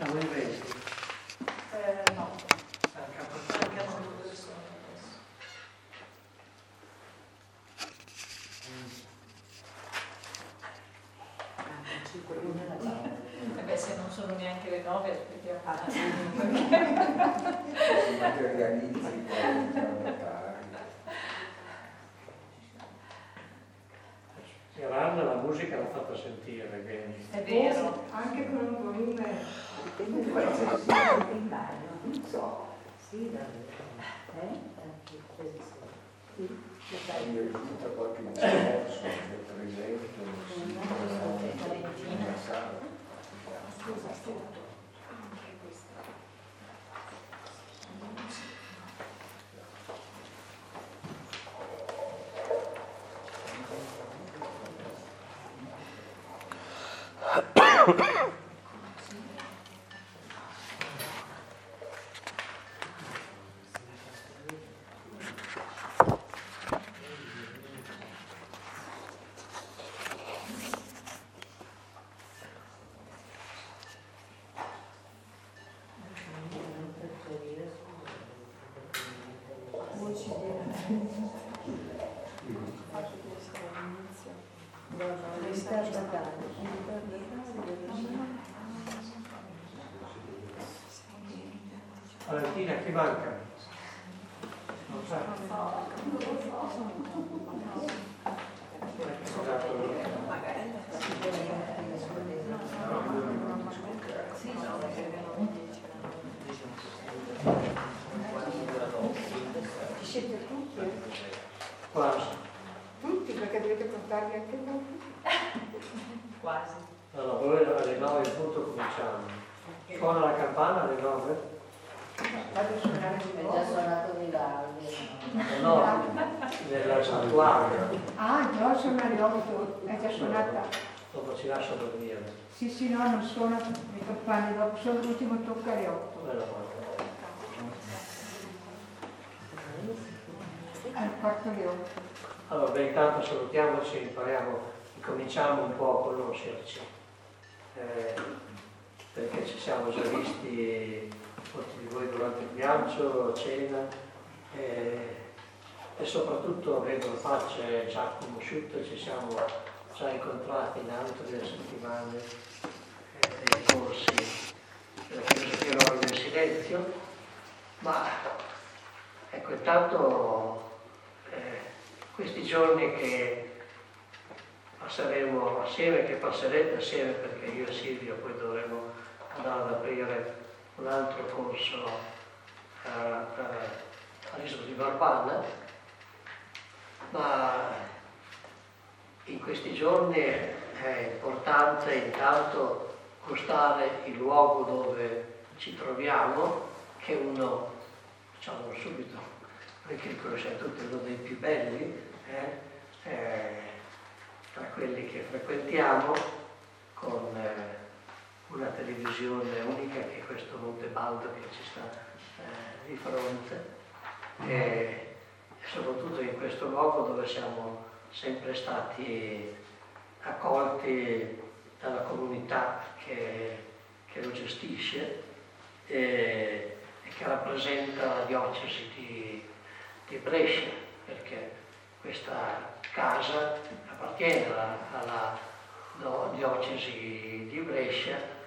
Siamo in 20. Eh, no, Anche a anche a noi due sono adesso. E beh, se non sono neanche le nove, aspettiamo. si materializzi poi tra notari. Iran la musica l'ha fatta sentire bene. È vero. Anche con un volume Dipende da cosa si sente in bagno, non so. Sì, davvero. Eh? Sì. Mi risulta qualche discorso che per esempio in sala. Valentina, chi manca? Non sa. Ci siete tutti? Quasi. Tutti perché dovete portarvi anche voi. Quasi. No, no, noi alle 9 in punto cominciamo. Suona la campana alle 9? Vado a suonare di È già suonato Vivaldi. No, nella santuario. Ah, già sono alle 8, è già suonata. Dopo ci lascia dormire. Sì, sì, no, non suona le campane, dopo solo l'ultimo tocca alle 8. Bella volta. Al quarto alle 8. Allora, beh, intanto salutiamoci, impariamo, cominciamo un po' a conoscerci, eh, perché ci siamo già visti molti di voi durante il viaggio, cena, eh, e soprattutto avendo facce già conosciute, ci siamo già incontrati in altre settimane eh, dei corsi della filosofia l'ora del silenzio, ma ecco, intanto eh, questi giorni che passeremo assieme, che passerete assieme perché io e Silvio poi dovremo andare ad aprire un altro corso eh, eh, all'isola di Barbana, ma in questi giorni è importante intanto gustare il luogo dove ci troviamo, che uno, diciamo subito, perché li conosciamo tutti, uno dei più belli, eh, eh, tra quelli che frequentiamo, con eh, una televisione unica che è questo Montebaldo che ci sta eh, di fronte, e soprattutto in questo luogo dove siamo sempre stati accolti dalla comunità che, che lo gestisce e, e che rappresenta la diocesi di, di Brescia, perché questa casa appartiene alla, alla diocesi di Brescia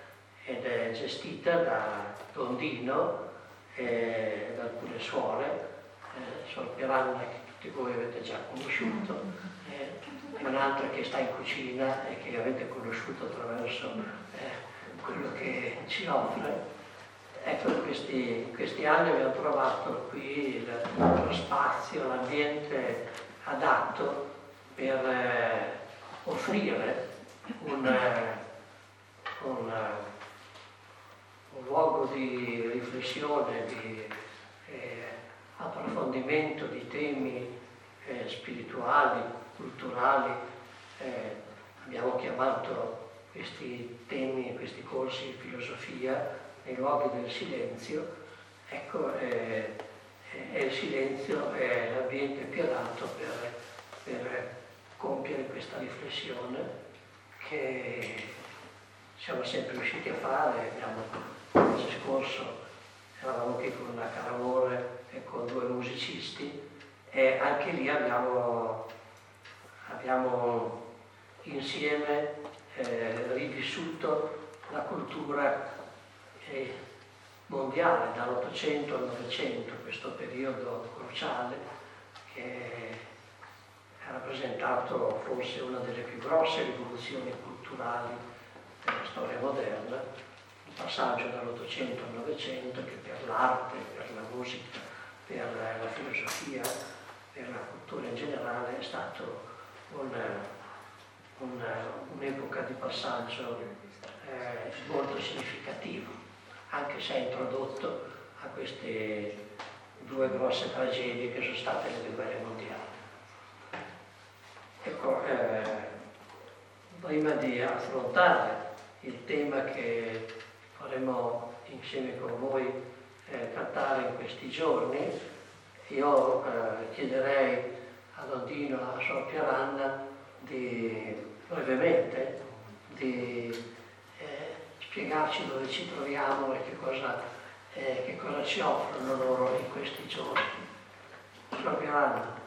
ed è gestita da Don Dino e da alcune suore, eh, Suor Piranna che tutti voi avete già conosciuto, eh, e un'altra che sta in cucina e che avete conosciuto attraverso eh, quello che ci offre. Ecco, in questi, questi anni abbiamo trovato qui lo spazio, l'ambiente adatto per eh, offrire un, eh, un, eh, un luogo di riflessione, di eh, approfondimento di temi eh, spirituali, culturali. Eh, abbiamo chiamato questi temi, questi corsi di filosofia nei luoghi del silenzio. Ecco, eh, eh, il silenzio è l'ambiente più adatto per, per compiere questa riflessione che siamo sempre riusciti a fare, abbiamo Borghi con la Caramore e con due musicisti e anche lì abbiamo, abbiamo insieme eh, rivissuto la cultura eh, mondiale dall'Ottocento al Novecento, questo periodo cruciale che ha rappresentato forse una delle più grosse rivoluzioni culturali della storia moderna, passaggio dall'Ottocento al Novecento che per l'arte, per la musica, per la filosofia, per la cultura in generale è stato un, un, un'epoca di passaggio eh, molto significativo, anche se ha introdotto a queste due grosse tragedie che sono state le due guerre mondiali. Ecco, eh, prima di affrontare il tema che faremo insieme con voi eh, trattare in questi giorni, io eh, chiederei ad Ondino e a Sor Piaranna di brevemente di eh, spiegarci dove ci troviamo e che cosa, eh, che cosa ci offrono loro in questi giorni. Sor Piaranna.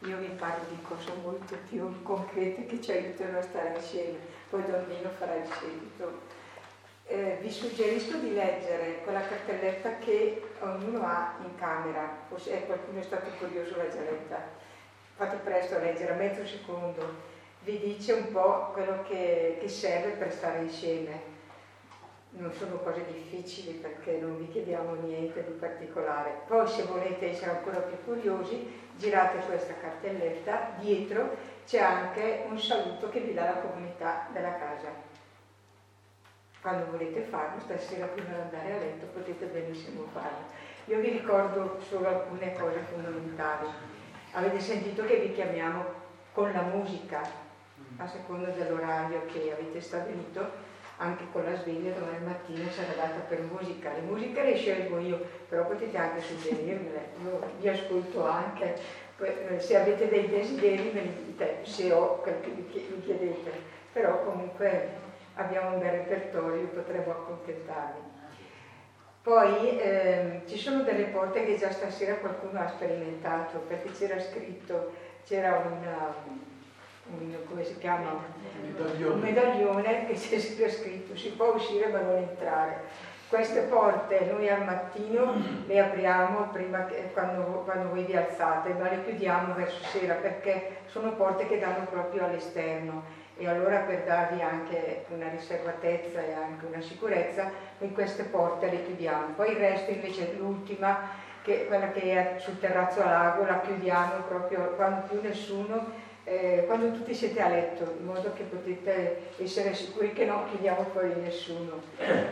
Io vi parlo di cose molto più concrete che ci aiutano a stare insieme, poi Donnino farà il seguito. Eh, vi suggerisco di leggere quella cartelletta che ognuno ha in camera, forse eh, qualcuno è stato curioso l'ha già letta. Fate presto a leggere, a mezzo secondo. Vi dice un po' quello che, che serve per stare insieme. Non sono cose difficili perché non vi chiediamo niente di particolare. Poi se volete essere ancora più curiosi, girate questa cartelletta, dietro c'è anche un saluto che vi dà la comunità della casa. Quando volete farlo, stasera prima di andare a letto potete benissimo farlo. Io vi ricordo solo alcune cose fondamentali. Avete sentito che vi chiamiamo con la musica, a seconda dell'orario che avete stabilito, anche con la sveglia domani mattina sarà data per musica. Le musiche le scelgo io, però potete anche suggerirmele, io vi ascolto anche, se avete dei desideri me li dite, se ho quel che vi chiedete, però comunque abbiamo un bel repertorio, potremmo accontentarvi. Poi eh, ci sono delle porte che già stasera qualcuno ha sperimentato, perché c'era scritto, c'era una, un, come si chiama? Medaglione. Un medaglione che c'era scritto si può uscire ma non entrare. Queste porte noi al mattino le apriamo che, quando, quando voi vi alzate, ma le chiudiamo verso sera perché sono porte che danno proprio all'esterno e allora per darvi anche una riservatezza e anche una sicurezza, noi queste porte le chiudiamo. Poi il resto invece l'ultima, che, quella che è sul terrazzo a lago, la chiudiamo proprio quando più nessuno eh, quando tutti siete a letto, in modo che potete essere sicuri che non chiudiamo fuori nessuno.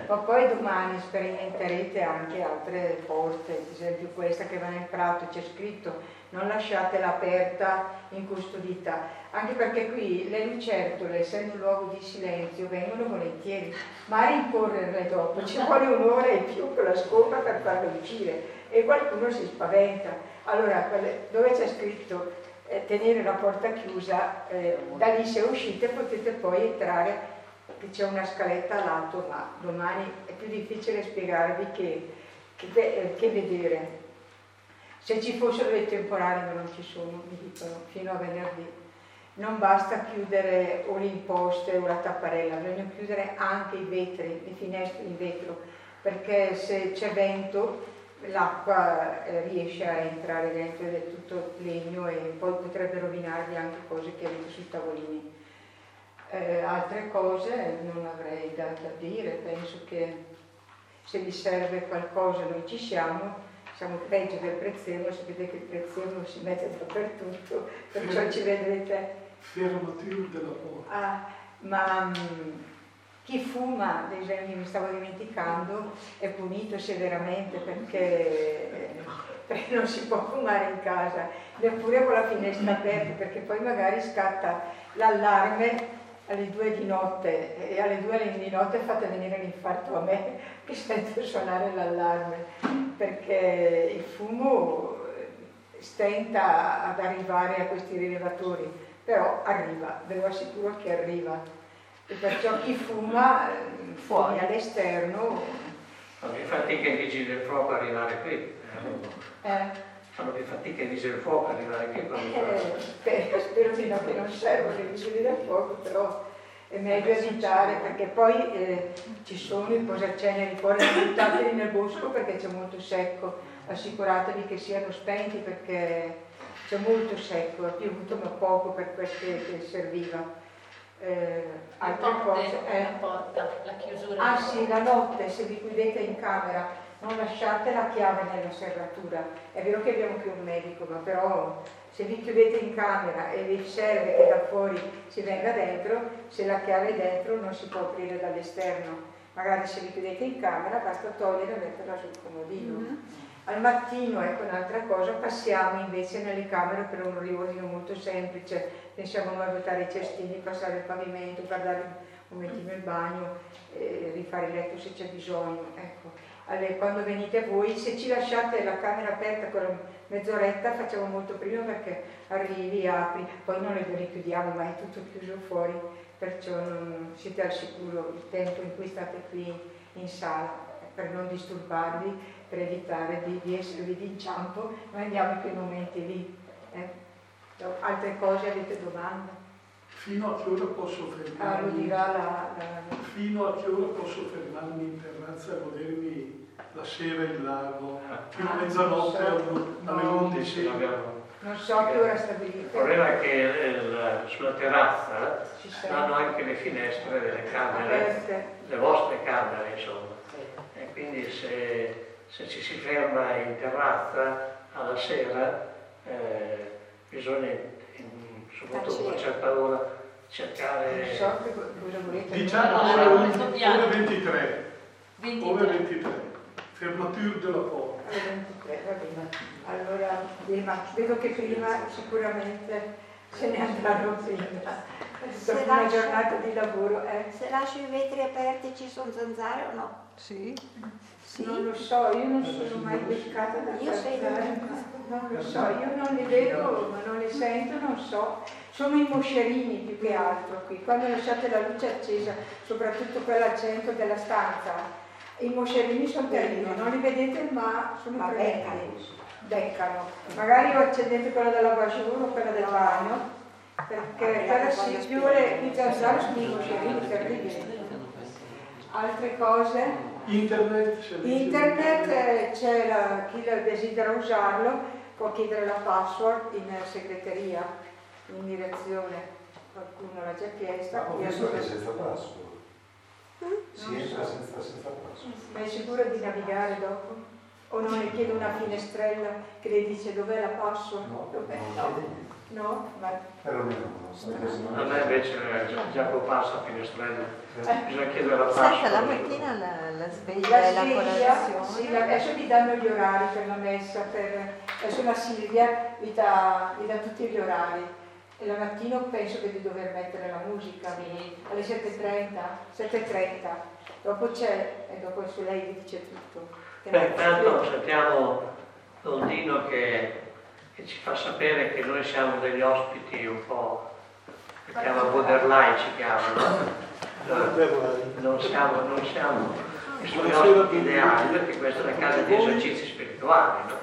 Ma poi domani sperimenterete anche altre porte, ad esempio questa che va nel prato, c'è scritto non lasciatela aperta, incustodita, anche perché qui le lucertole, essendo un luogo di silenzio, vengono volentieri, ma a rincorrerle dopo ci vuole un'ora in più con la scopa per farle uscire e qualcuno si spaventa. Allora, dove c'è scritto eh, tenere la porta chiusa, eh, da lì se uscite potete poi entrare, che c'è una scaletta a lato, ma domani è più difficile spiegarvi che, che, eh, che vedere. Se ci fossero dei temporali, ma non ci sono, mi dicono, fino a venerdì. Non basta chiudere o le imposte o la tapparella, bisogna chiudere anche i vetri, le finestre in vetro, perché se c'è vento l'acqua eh, riesce a entrare dentro ed è tutto legno e poi potrebbe rovinarvi anche cose che avete sui tavolini. Eh, altre cose non avrei da, da dire, penso che se vi serve qualcosa noi ci siamo, siamo peggio del prezzemolo, sapete che il prezzemolo si mette dappertutto, perciò ci vedrete. Fermatura della porta. Ah, ma chi fuma, ad esempio, mi stavo dimenticando, è punito severamente perché, perché, non si può fumare in casa, neppure con la finestra aperta, perché poi magari scatta l'allarme alle due di notte e alle due di notte fate venire l'infarto a me che sento suonare l'allarme, perché il fumo stenta ad arrivare a questi rilevatori, però arriva, ve lo assicuro che arriva e perciò chi fuma fuori. all'esterno. Fanno più fatica i vigili del fuoco a arrivare qui. Eh, Fanno più fatica i vigili del fuoco a arrivare qui eh, spero, spero di no che non servono i vigili del fuoco, però è meglio evitare perché poi eh, ci sono i posaceneri fuori, buttateli nel bosco perché c'è molto secco, assicuratevi che siano spenti perché c'è molto secco, è piovuto ma poco per quel che serviva. Eh, La altre cose. porta, eh. la porta, la chiusura. Ah sì, la notte se vi chiudete in camera non lasciate la chiave nella serratura. È vero che abbiamo qui un medico, ma però se vi chiudete in camera e vi serve che da fuori si venga dentro, se la chiave è dentro non si può aprire dall'esterno. Magari se vi chiudete in camera basta togliere e metterla sul comodino. Al mattino, ecco un'altra cosa, passiamo invece nelle camere per un riordino molto semplice. Pensiamo a buttare i cestini, passare il pavimento, guardare un momentino il bagno, eh, rifare il letto se c'è bisogno. Ecco. Allora, quando venite voi, se ci lasciate la camera aperta con mezz'oretta, facciamo molto prima perché arrivi, apri, poi non le richiudiamo, ma è tutto chiuso fuori, perciò non siete al sicuro il tempo in cui state qui in sala, per non disturbarvi, per evitare di, di esservi d'inciampo, noi andiamo in quei momenti lì. eh. Altre cose avete domande? Fino a che ora posso Ah, fermarmi? dirà la, la- Fino a che ora posso fermarmi in terrazza a godermi la sera il lago? Fino a Ah, mezzanotte so. alle No. 11. abbiamo... Non so che ora Il stabilite. problema è che il- sulla terrazza Ci stanno sei. anche le finestre delle camere, Aperte. le vostre camere insomma. E quindi se, se ci si ferma in terrazza alla sera eh, bisogna, in- soprattutto a una certa ora, Non cercare... so che co- cosa volete. Diciamo Allora, ore ore 23. 23. Ore 23. Fermature della porta. Alle 23, va bene. Allora, prima, vedo che prima sicuramente se ne andranno prima. Se Dopo una lascia- giornata di lavoro, eh. Se lascio i vetri aperti ci sono zanzare o no? Sì. Sì. Non lo so, io non sono mai beccata da Io sei zanzare. Non lo so, io non li vedo, ma non li sento, non so. Sono i moscerini più che altro qui. Quando lasciate la luce accesa, soprattutto quella al centro della stanza, i moscerini sono terribili, non li vedete ma sono Ma tremendi. Beccano. Magari accendete quella della basciura o quella del bagno, perché quella si più le i zanzare sono i moscerini terribili. Altre cose? Internet, Internet eh, c'è la- chi desidera usarlo può chiedere la password in eh, segreteria, in direzione. Qualcuno l'ha già chiesta. Ma ho visto che senza password. Si Non entra so. senza, senza password. Ma è sicuro di navigare dopo? O non le chiede una finestrella che le dice dov'è la password? No, Dov'è? No, no, ma Perlomeno non me invece eh, col passo a finestrella, bisogna chiedere la Senta, la password. mattina la, la sveglia la e la sveglia, sì, la- adesso vi danno gli orari per la messa, per, adesso la Silvia vi dà, vi dà tutti gli orari. E la mattina penso che di dover mettere la musica Sì. alle 7.30, 7.30. Dopo c'è, e dopo su lei vi dice tutto. Beh, intanto sentiamo Don Dino che, che ci fa sapere che noi siamo degli ospiti un po', che chiama borderline, ci chiamano. Non siamo, non siamo i Buonasera a ospiti tutti. ideali, perché questa è una casa di esercizi spirituali, no?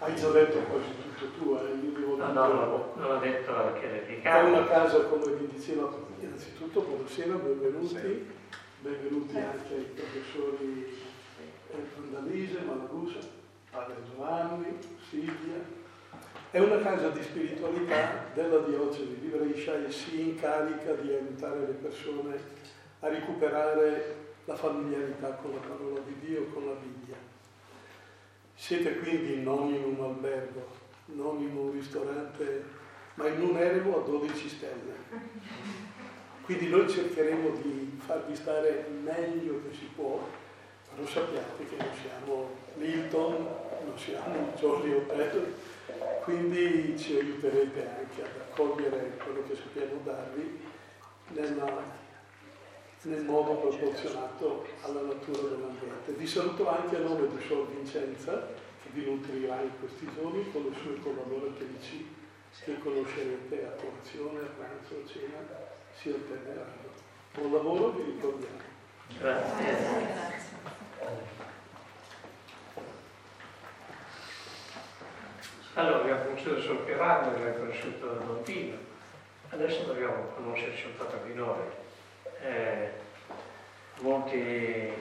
Hai già detto quasi tutto tu, eh? io devo No, dire no, no, non ho detto che di È casa. una casa, come vi diceva, innanzitutto buonasera, benvenuti, benvenuti anche ai professori Vandalise, Malagusa, Padre Giovanni, Silvia. È una casa di spiritualità della diocesi di Brescia e si incarica di aiutare le persone a recuperare la familiarità con la parola di Dio, con la Bibbia. Siete quindi non in un albergo, non in un ristorante, ma in un eremo a 12 stelle. Quindi noi cercheremo di farvi stare meglio che si può, però sappiate che non siamo l'Hilton, non siamo Jolly Hotel, quindi ci aiuterete anche ad accogliere quello che sappiamo darvi nella- nel modo proporzionato alla natura dell'ambiente. Vi saluto anche a nome di Suor Vincenza, che vi nutrirà in questi giorni con le sue collaboratrici che conoscerete a colazione, a pranzo, a cena, si otterranno. Buon lavoro, e vi ricordiamo. Grazie. Allora abbiamo conosciuto il suo Pirano, abbiamo conosciuto la Bambino, adesso dobbiamo conoscerci un po' di noi. Eh, molti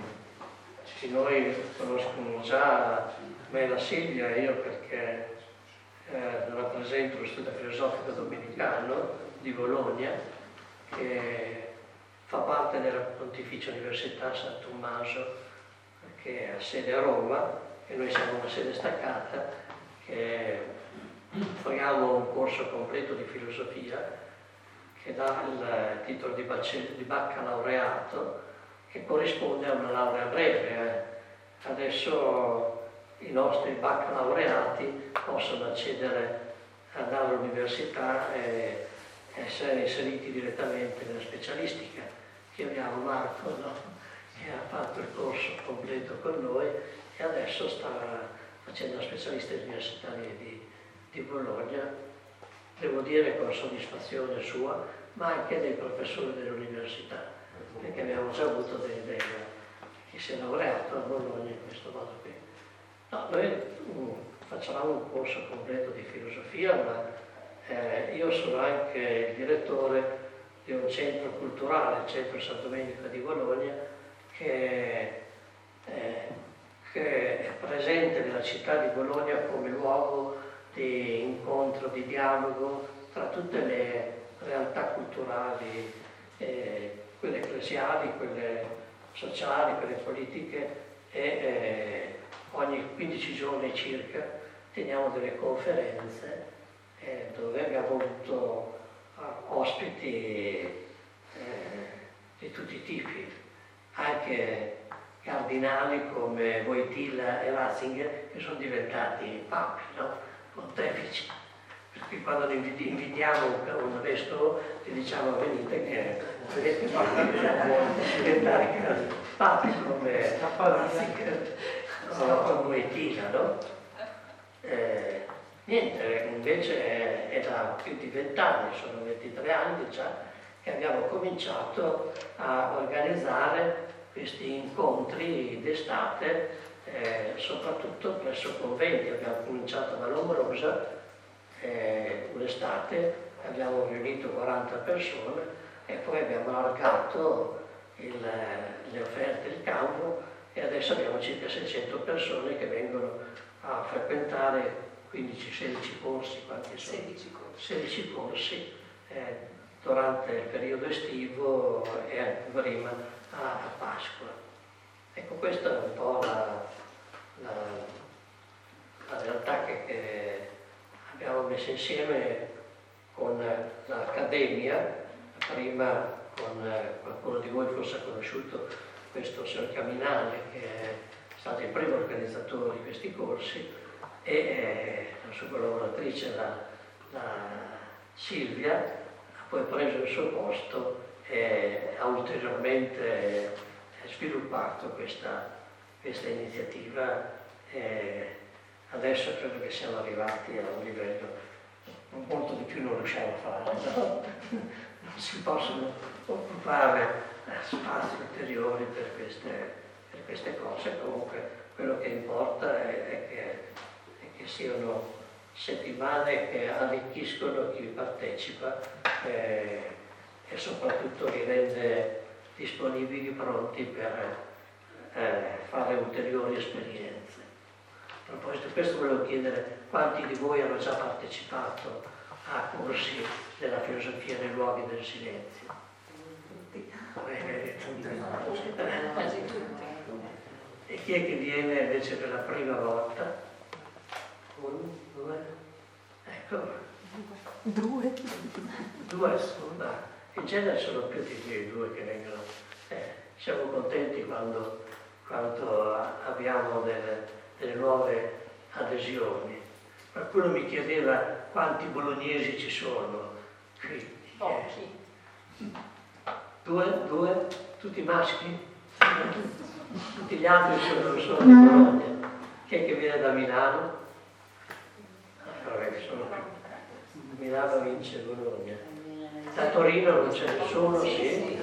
di noi conoscono già me e la Silvia, io perché eh, rappresento lo studio filosofico domenicano di Bologna, che fa parte della Pontificia Università San Tommaso, che ha sede a Roma, e noi siamo una sede staccata, che offriamo un corso completo di filosofia che dà il titolo di, baccalaureato che corrisponde a una laurea breve. Eh. Adesso i nostri baccalaureati possono accedere all'università e essere inseriti direttamente nella specialistica. Chiamiamo Marco, no? che ha fatto il corso completo con noi e adesso sta facendo la specialista universitaria di, di Bologna, devo dire con soddisfazione sua, ma anche dei professori dell'università, perché abbiamo già avuto dei, dei, chi si è laureato a Bologna in questo modo qui. No, noi um, facciamo un corso completo di filosofia, ma eh, io sono anche il direttore di un centro culturale, il Centro San Domenico di Bologna, che, eh, che è presente nella città di Bologna come luogo di incontro, di dialogo tra tutte le realtà culturali, eh, quelle ecclesiali, quelle sociali, quelle politiche e eh, ogni 15 giorni circa teniamo delle conferenze eh, dove abbiamo avuto uh, ospiti eh, di tutti i tipi, anche cardinali come Wojtyla e Ratzinger che sono diventati papi, no? Pontefici. Per cui quando invitiamo un vescovo ti diciamo venite che vedete papi diventare papi come o Wojtyla, no? Eh, niente, invece è, è da più di vent'anni, sono 23 anni già, che abbiamo cominciato a organizzare questi incontri d'estate, eh, soprattutto presso conventi. Abbiamo cominciato da Lombrosa eh, un'estate, abbiamo riunito 40 persone e poi abbiamo allargato le offerte del campo e adesso abbiamo circa 600 persone che vengono a frequentare 15-16 corsi, quanti sono? 16 corsi, 16 corsi eh, durante il periodo estivo e prima a, a Pasqua. Ecco, questa è un po' la, la, la realtà che, che, abbiamo messo insieme con l'Accademia, prima con qualcuno di voi forse ha conosciuto questo signor Caminale che è stato il primo organizzatore di questi corsi e eh, la sua collaboratrice, la, la Silvia, ha poi preso il suo posto e ha ulteriormente sviluppato questa, questa iniziativa e adesso credo che siamo arrivati a un livello molto di più non riusciamo a fare, no? non si possono occupare spazi ulteriori per queste, per queste cose, comunque quello che importa è, è, che, è, che, siano settimane che arricchiscono chi partecipa eh, e soprattutto li rende disponibili, pronti per eh, fare ulteriori esperienze. A proposito di questo volevo chiedere quanti di voi hanno già partecipato a corsi della filosofia nei luoghi del silenzio. Quasi tutti. E chi è che viene invece per la prima volta? Uno, due? Ecco. Due. Due sono, in genere sono più di due che vengono. Eh, siamo contenti quando, quando abbiamo delle, delle nuove adesioni. Qualcuno mi chiedeva quanti bolognesi ci sono qui. Pochi. Due? Due? Tutti maschi? Tutti gli altri sono, sono di Bologna. Chi è che viene da Milano? Vabbè, sono. Milano vince Bologna. Da Torino non c'è nessuno, sì.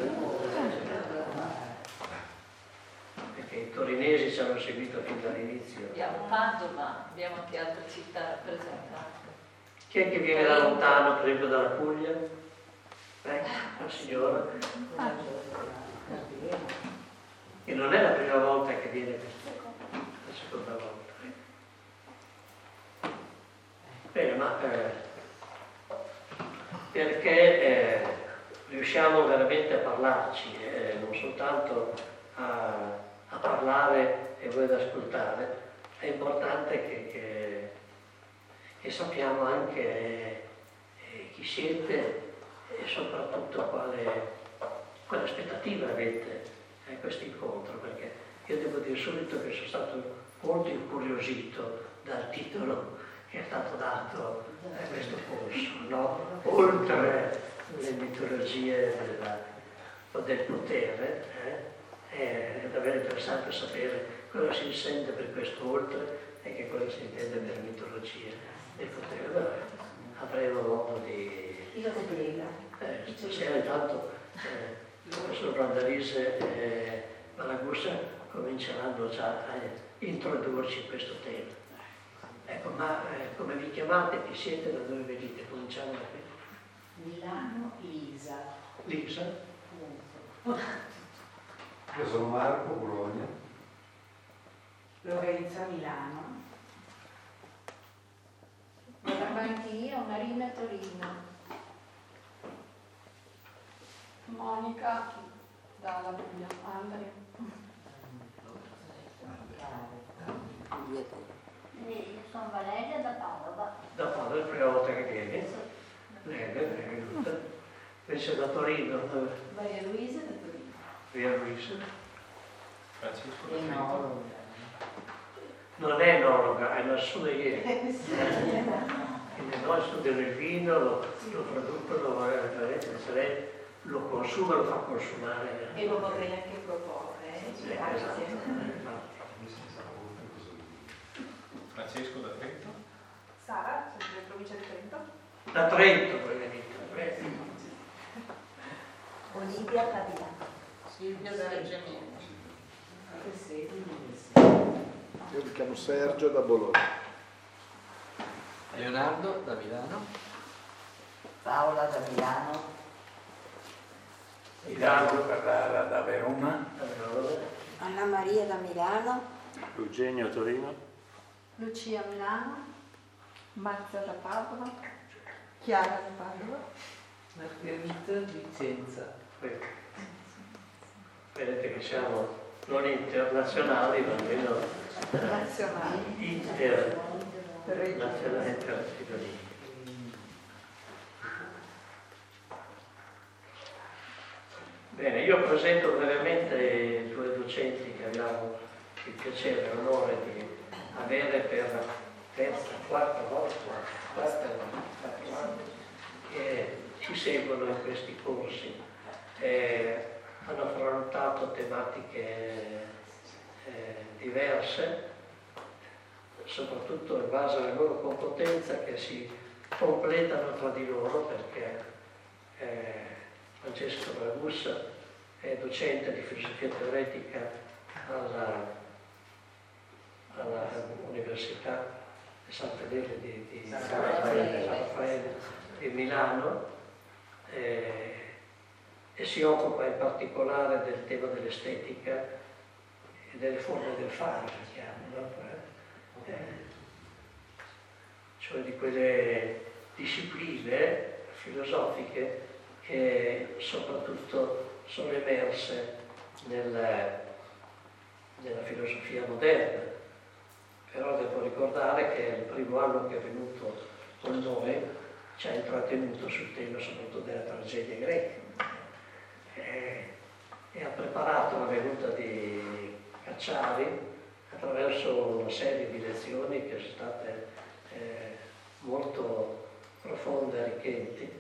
Perché torinesi ci hanno seguito fin dall'inizio. Abbiamo Padova, abbiamo anche altre città rappresentate. Chi è che viene da lontano, per esempio dalla Puglia? Eh, la signora. E non è la prima volta che viene, la seconda volta. Bene, ma eh, perché eh, riusciamo veramente a parlarci, eh, non soltanto a, a parlare e voi ad ascoltare, è importante che, che, che sappiamo anche eh, chi siete e soprattutto quale, quale aspettativa avete a questo incontro, perché io devo dire subito che sono stato molto incuriosito dal titolo che è stato dato a questo corso, no? oltre le mitologie della, del potere, eh? È davvero interessante sapere cosa si intende per questo oltre e che cosa si intende per mitologie del potere. Vabbè, avremo modo di... Io ti prego. Eh, stasera intanto eh, il professor Brandalise e Malagusa cominceranno già a introdurci in questo tema. Ecco, ma eh, come vi chiamate, chi siete, da dove venite? Cominciamo da qui. Milano Lisa. Lisa? Io sono Marco, Bologna. Lorenza Milano. Anch'io, Marina Torino. Monica dalla Puglia, Andrea. Io sono Valeria da Padova. Da Padova è la prima volta che vieni. Lei è venuta. Invece da Torino? Maria Luisa da Luisa. Francesco E no. Non è enologa, è una sommelier. Quindi noi studiano il vino, lo, lo producono, eh, se lei lo consuma, lo fa consumare. E lo vorrei anche proporre. eh. Sì, esatto, infatti. Francesco da Trento. Sara, sempre in provincia di Trento. Da Trento eh. Olivia Capitano. Silvia da Reggio? Io mi chiamo Sergio da Bologna. Leonardo da Milano. Paola da Milano. Hidalgo Carrara da Verona. Anna Maria da Milano. Eugenio Torino. Lucia Milano, Marzia da Padova, Chiara da Padova. Margherita Vicenza. qui. Vedete che siamo non internazionali, ma almeno Nazionali. internazionali internazionali. Bene, io presento brevemente i due docenti che abbiamo il piacere e l'onore di avere per la terza, quarta volta, quarta, anni, che ci seguono in questi corsi. Eh, hanno affrontato tematiche eh, diverse, soprattutto in base alla loro competenza che si completano tra di loro perché eh, Francesco Bragussa è docente di filosofia teoretica alla, alla Università di San Fedele di, di, San Raffaele. Di Milano eh, e si occupa in particolare del tema dell'estetica e delle forme del fare, si chiamano, eh, cioè di quelle discipline filosofiche che soprattutto sono emerse nel- nella filosofia moderna. Però devo ricordare che il primo anno che è venuto con noi ci ha intrattenuto sul tema soprattutto della tragedia greca e, ha preparato la venuta di Cacciari attraverso una serie di lezioni che sono state eh, molto profonde e arricchenti.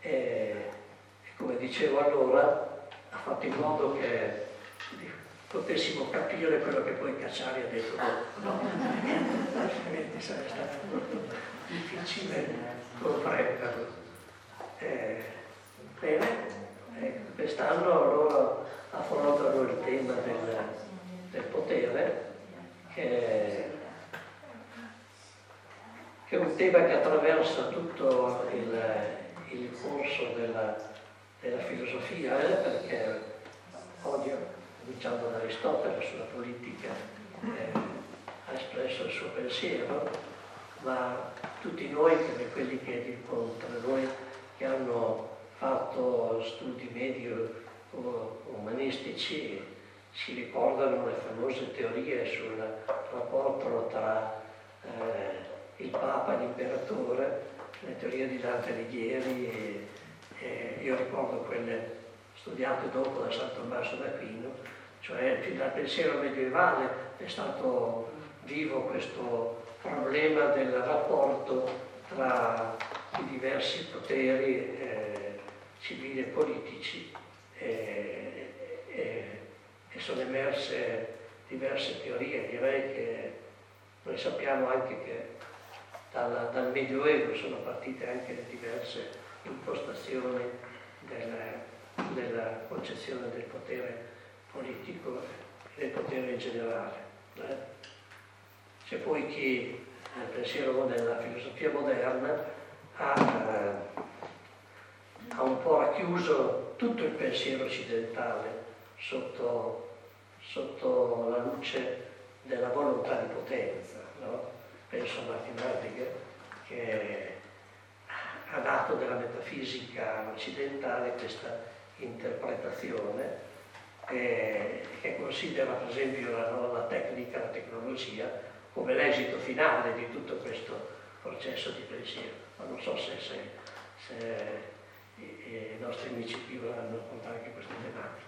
E, e come dicevo allora ha fatto in modo che potessimo capire quello che poi Cacciari ha detto dopo, altrimenti sarebbe stato molto difficile comprenderlo. Eh, bene, Ecco, Quest'anno loro affrontano il tema del, del potere, che, che, è un tema che attraversa tutto il, il corso della, della filosofia, eh, perché odio, cominciando da Aristotele sulla politica, eh, ha espresso il suo pensiero, ma tutti noi, come quelli che incontrano, noi che hanno fatto studi medio umanistici, si ricordano le famose teorie sul rapporto tra eh, il Papa e l'Imperatore, le teorie di Dante Alighieri, e, e io ricordo quelle studiate dopo da San Tommaso d'Aquino, cioè fin dal pensiero medievale è stato vivo questo problema del rapporto tra i diversi poteri eh, civili e politici eh, e, e sono emerse diverse teorie. Direi che noi sappiamo anche che dal, dal Medioevo sono partite anche diverse impostazioni della, della concezione del potere politico e del potere in generale. Eh? C'è poi chi nel pensiero della filosofia moderna ha, eh, ha, un po' racchiuso tutto il pensiero occidentale sotto, sotto la luce della volontà di potenza. No? Penso a Martin Heidegger che ha dato della metafisica occidentale questa interpretazione che considera per esempio la, la tecnica, la tecnologia come l'esito finale di tutto questo processo di pensiero. Ma non so se, se, se i, i, nostri amici qui vorranno raccontare anche queste tematiche.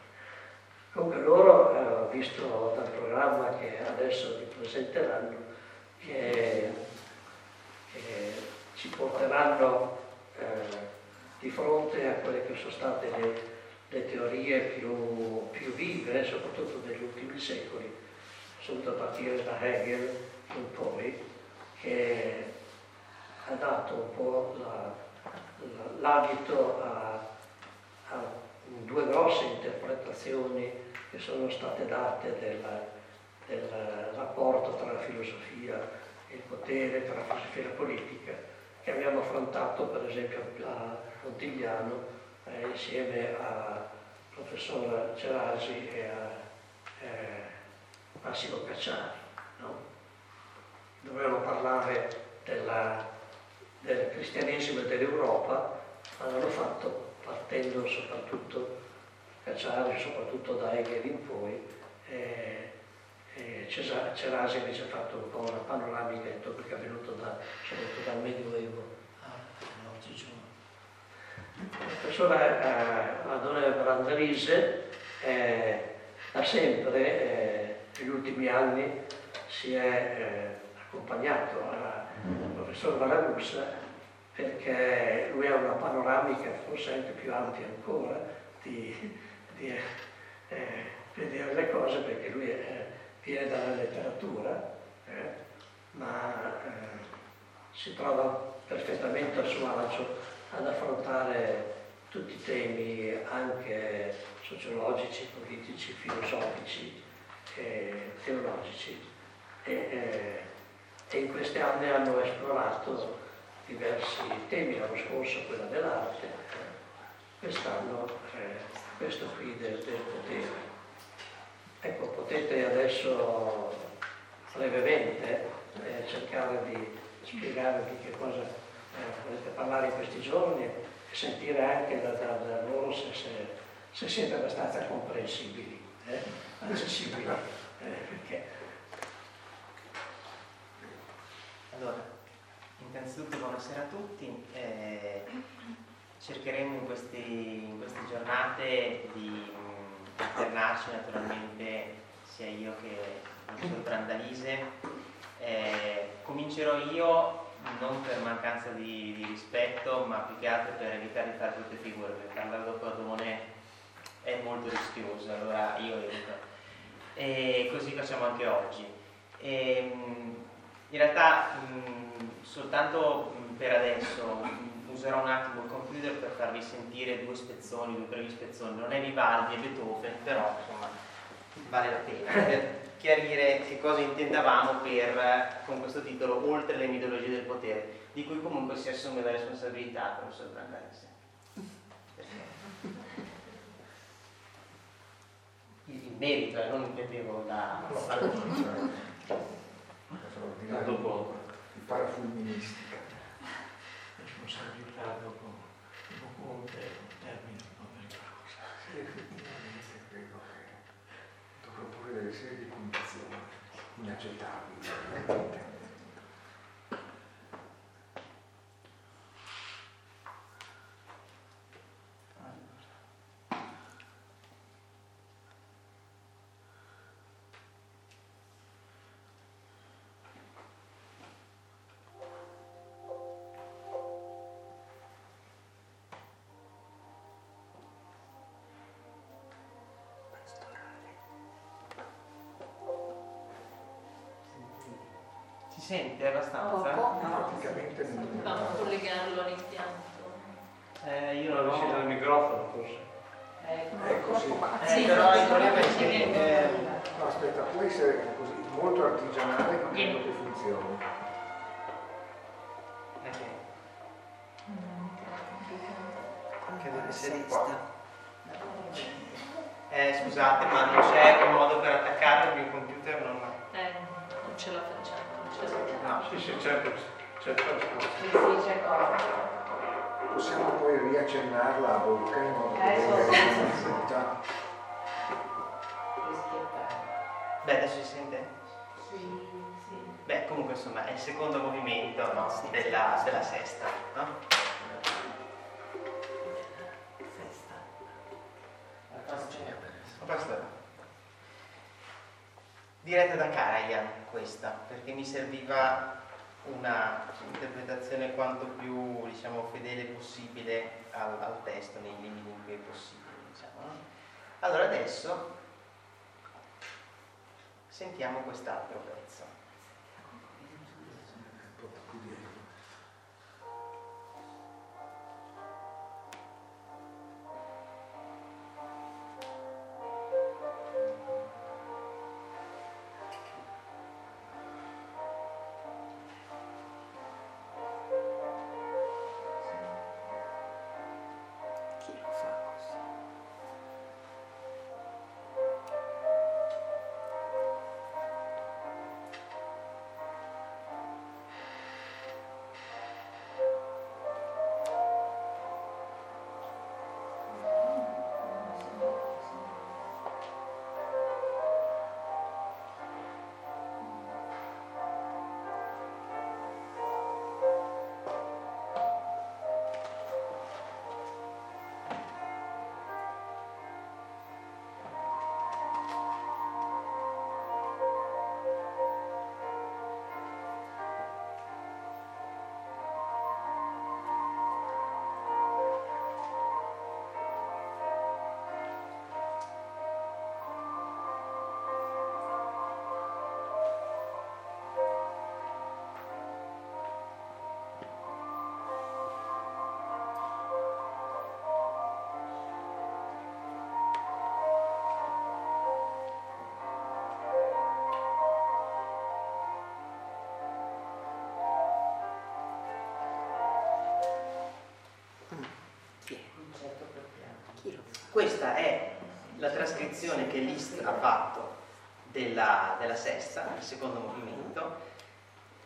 Comunque loro, eh, visto dal programma che adesso vi presenteranno, che, che ci porteranno eh, di fronte a quelle che sono state le, le teorie più, più vive, soprattutto degli ultimi secoli, soprattutto a partire da Hegel in poi, che ha dato un po' la, la, l'adito a, a, due grosse interpretazioni che sono state date del, del rapporto tra la filosofia e il potere, tra la filosofia e la politica, che abbiamo affrontato per esempio a Montigliano eh, insieme al professor Cerasi e a eh, Massimo Cacciari. No? Dovevano parlare della, del cristianesimo e dell'Europa, ma l'hanno fatto partendo soprattutto, Cacciari, soprattutto da Hegel in poi, e, e Cerasi invece ha fatto un po' una panoramica di tutto quello che è avvenuto da, soprattutto dal Medioevo oggigiorno. La professora eh, Adone Brandalise eh, da sempre, eh, negli ultimi anni, si è eh, accompagnato al professor Varagusa perché lui ha una panoramica forse anche più ampia ancora di, di eh, vedere le cose perché lui è, viene dalla letteratura, eh, ma eh, si trova perfettamente a suo agio ad affrontare tutti i temi anche sociologici, politici, filosofici e teologici. E, eh, e in questi anni hanno esplorato diversi temi, l'anno scorso quella dell'arte, quest'anno eh, questo qui del, del, potere. Ecco, potete adesso brevemente eh, cercare di spiegare di che cosa eh, volete parlare in questi giorni e sentire anche da, da, da loro se, se, se, siete abbastanza comprensibili, eh, accessibili, eh, perché Allora, innanzitutto buonasera a tutti. Eh, cercheremo in, questi, in, queste giornate di mh, alternarci naturalmente sia io che il professor Brandalise. Eh, comincerò io non per mancanza di, di, rispetto, ma più che altro per evitare di fare tutte figure, perché parlare dopo Adone è molto rischioso, allora io evito. E così facciamo anche oggi. E, mh, in realtà mh, soltanto per adesso mh, userò un attimo il computer per farvi sentire due spezzoni, due brevi spezzoni. Non è Vivaldi, è Beethoven, però insomma vale la pena per chiarire che cosa intendavamo per, con questo titolo Oltre le mitologie del potere, di cui comunque si assume la responsabilità il professor Brandanese. Il merito, eh, non intendevo la, la conclusione. Dopo il parafulministica. Responsabilità dopo, dopo un termine un po' pericoloso. Sì, effettivamente credo che dovrò porre delle serie di condizioni inaccettabili. Sente abbastanza? Poco. Praticamente non Dobbiamo collegarlo all'impianto. Eh, io Non non riuscite al microfono forse. Ecco sì. Eh, Sì, però il problema è che eh, No, aspetta, può essere così molto artigianale ma credo che funzioni. eh, che deve essere qua. Eh, scusate, ma non Sì, sì, certo, certo. Sì, sì, c'è cosa. Possiamo poi riaccennarla a bocca in modo che Eh, so, venga sì, sì, riconosciuta. Beh, adesso si sente? Sì, sì. Beh, comunque insomma è il secondo movimento no, della, della sesta, no? Questa. Diretta da Karajan questa, perché mi serviva una interpretazione quanto più diciamo, fedele possibile al, al testo, nei limiti in cui è possibile. Diciamo, no? Allora adesso sentiamo quest'altro pezzo. Questa è la trascrizione che Liszt ha fatto della, della sesta, il secondo movimento,